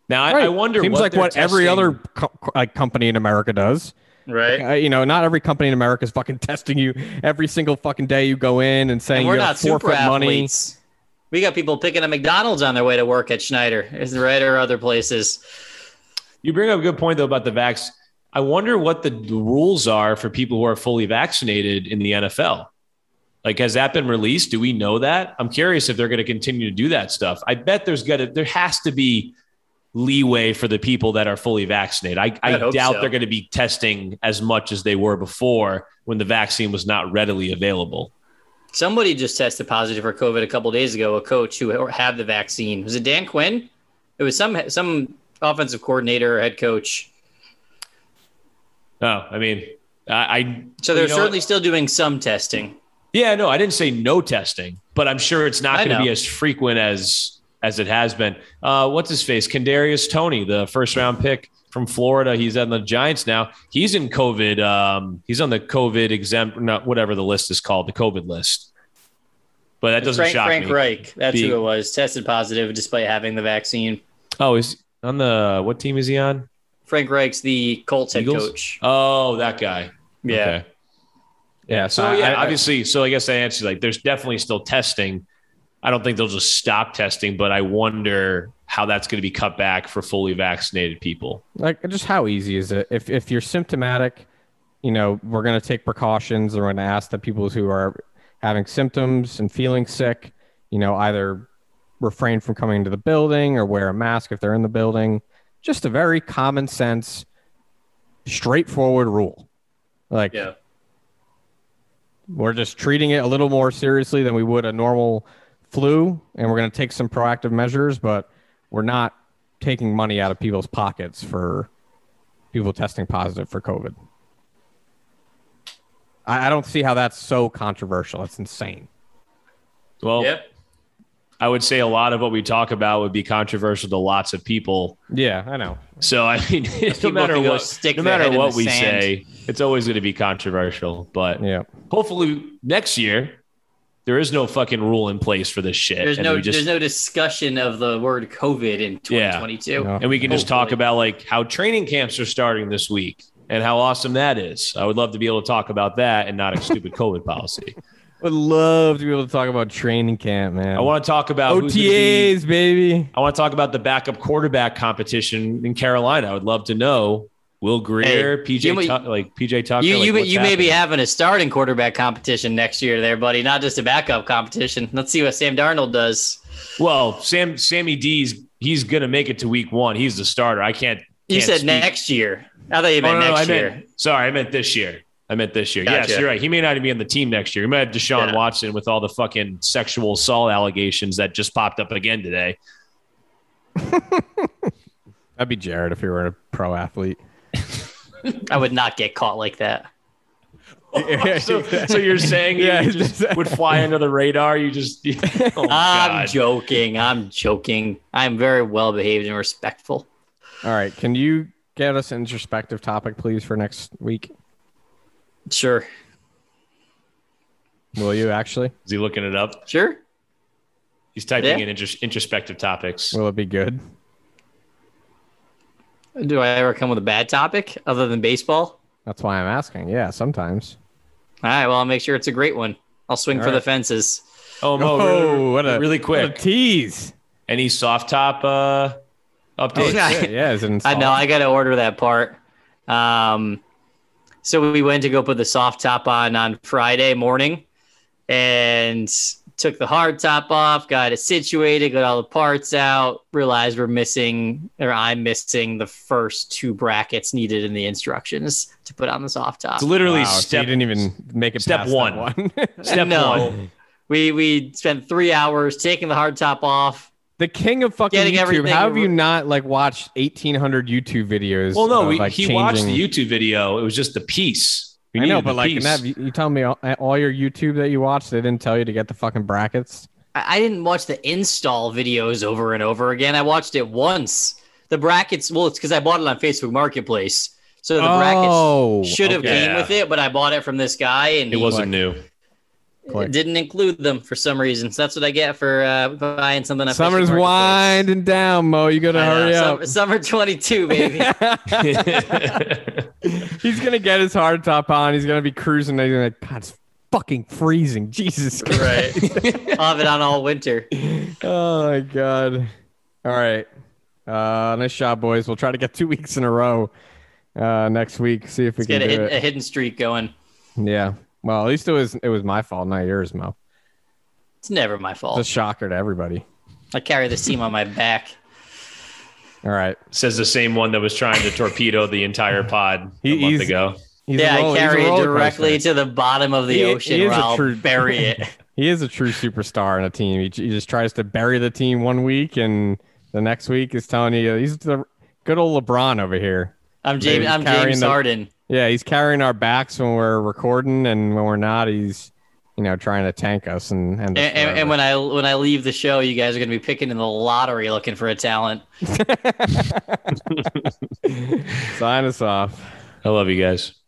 Now I, Right. I wonder. Seems what like they're what every other co- like company in America does. Right. Uh, you know, not every company in America is fucking *laughs* testing you every single fucking day you go in and saying and we're you not have super forfeit money. athletes. We got people picking a McDonald's on their way to work at Schneider, is right or other places. You bring up a good point though about the vax. I wonder what the the rules are for people who are fully vaccinated in the NFL. Like, has that been released? Do we know that? I'm curious if they're going to continue to do that stuff. I bet there's got to there has to be leeway for the people that are fully vaccinated. I, I doubt so. they're going to be testing as much as they were before when the vaccine was not readily available. Somebody just tested positive for COVID a couple days ago. A coach who had the vaccine was it Dan Quinn? It was some some offensive coordinator or head coach. Oh, I mean, I, I So they're certainly what? still doing some testing. yeah, no, I didn't say no testing, but I'm sure it's not going to be as frequent as as it has been. Uh, what's his face? Kadarius Toney, the first round pick from Florida. He's on the Giants now. He's in COVID. Um, he's on the COVID exempt, not whatever the list is called, the COVID list. But that doesn't Frank, shock Frank me. Frank Reich, that's Being- who it was, tested positive despite having the vaccine. Oh, is on the what team is he on? Frank Reich's the Colts head Eagles? coach. Oh, that guy. Yeah. Okay. Yeah. So I- yeah, I- obviously. So I guess I answered like there's definitely still testing. I don't think they'll just stop testing, but I wonder how that's going to be cut back for fully vaccinated people. like just how easy is it if if you're symptomatic you know we're going to take precautions and we're going to ask the people who are having symptoms and feeling sick you know either refrain from coming into the building or wear a mask if they're in the building just a very common sense straightforward rule like Yeah. we're just treating it a little more seriously than we would a normal flu and we're going to take some proactive measures but we're not taking money out of people's pockets for people testing positive for covid i, I don't see how that's so controversial that's insane Well, Yep. I would say a lot of what we talk about would be controversial to lots of people. yeah i know So I mean, no matter what, stick no matter what we sand. say, it's always going to be controversial. But yeah hopefully next year there is no fucking rule in place for this shit. There's and no just there's no discussion of the word COVID in 2022. No. and we can just talk about like how training camps are starting this week and how awesome that is. I would love to be able to talk about that and not a stupid COVID policy. I *laughs* would love to be able to talk about training camp man I want to talk about who's gonna be- otas baby I want to talk about the backup quarterback competition in Carolina. I would love to know Will Grier, Hey, PJ, you may- Tuck- like PJ Tucker. You like, you, what's you may be having a starting quarterback competition next year, there, buddy. Not just a backup competition. Let's see what Sam Darnold does. well, Sam Sammy D's he's gonna make it to week one. He's the starter. I can't. You can't said speak- next year. I thought you Oh, meant no, no, next I year. meant sorry, I meant this year. I meant this year. Yes, you're right. He may not even be on the team next year. He might have Deshaun Yeah. Watson with all the fucking sexual assault allegations that just popped up again today. *laughs* that'd be jared if he were a pro athlete I would not get caught like that. *laughs* So, so you're saying Yeah, you just would fly under the radar? You just *laughs* oh, I'm God. joking. I'm joking. I'm very well behaved and respectful. all right can you get us an introspective topic please for next week Sure. will you actually Is he looking it up? Sure. He's typing Yeah. in intros- introspective topics. will it be good Do I ever come with a bad topic other than baseball? That's why I'm asking. Yeah, sometimes. All right. Well, I'll make sure it's a great one. I'll swing All for the fences. Oh, Mo, Oh, really, what a- really What a quick. tease. Any soft top uh, Oh, updates? Yeah. Yeah, is it I know. I got to order that part. Um, so we went to go put the soft top on on Friday morning, and took the hard top off. Got it situated. Got all the parts out. Realized we're missing, or I'm missing the first two brackets needed in the instructions to put on the soft top. It's literally Wow, so step. you didn't even make it step past one. one. *laughs* *laughs* Step no. one. We we spent three hours taking the hard top off. the king of fucking Getting YouTube. everything How have you not like watched 1800 YouTube videos? Well, no, of, we, like, he watched the YouTube video. It was just the piece. We I know, but like, in piece. that, you, you tell me all, all your YouTube that you watched, they didn't tell you to get the fucking brackets. I, I didn't watch the install videos over and over again. I watched it once. The brackets, well, it's because I bought it on Facebook Marketplace. So the Oh, brackets should have okay. came with it, but I bought it from this guy and it he wasn't new. Click. didn't include them for some reason. So that's what I get for uh, buying something. Summer's winding down, Mo. You gotta I know. hurry up. Summer, summer 22, baby. *laughs* *laughs* He's gonna get his hard top on. He's gonna be cruising. And he's gonna like, God, it's fucking freezing. Jesus Christ. right. *laughs* I'll have it on all winter. Oh my god. All right. Uh, nice job, boys. We'll try to get two weeks in a row uh, next week. See if we Let's can get a, a hidden streak going. Yeah. Well, at least it was it was my fault, not yours, Mo. It's never my fault. It's a shocker to everybody. I carry this team on my back. All right. Says the same one that was trying to torpedo the entire pod He- a month ago. Yeah, roll- I carry it directly to the bottom of the He- ocean he is where a I'll true- bury it. *laughs* He is a true superstar in a team. He, he just tries to bury the team one week, and the next week is telling you he's the good old LeBron over here. I'm James. I'm carrying James the- Harden. Yeah, he's carrying our backs when we're recording, and when we're not, he's you know trying to tank us and and, And, and, and when I when I leave the show, you guys are gonna be picking in the lottery looking for a talent. *laughs* *laughs* sign us off. I love you guys.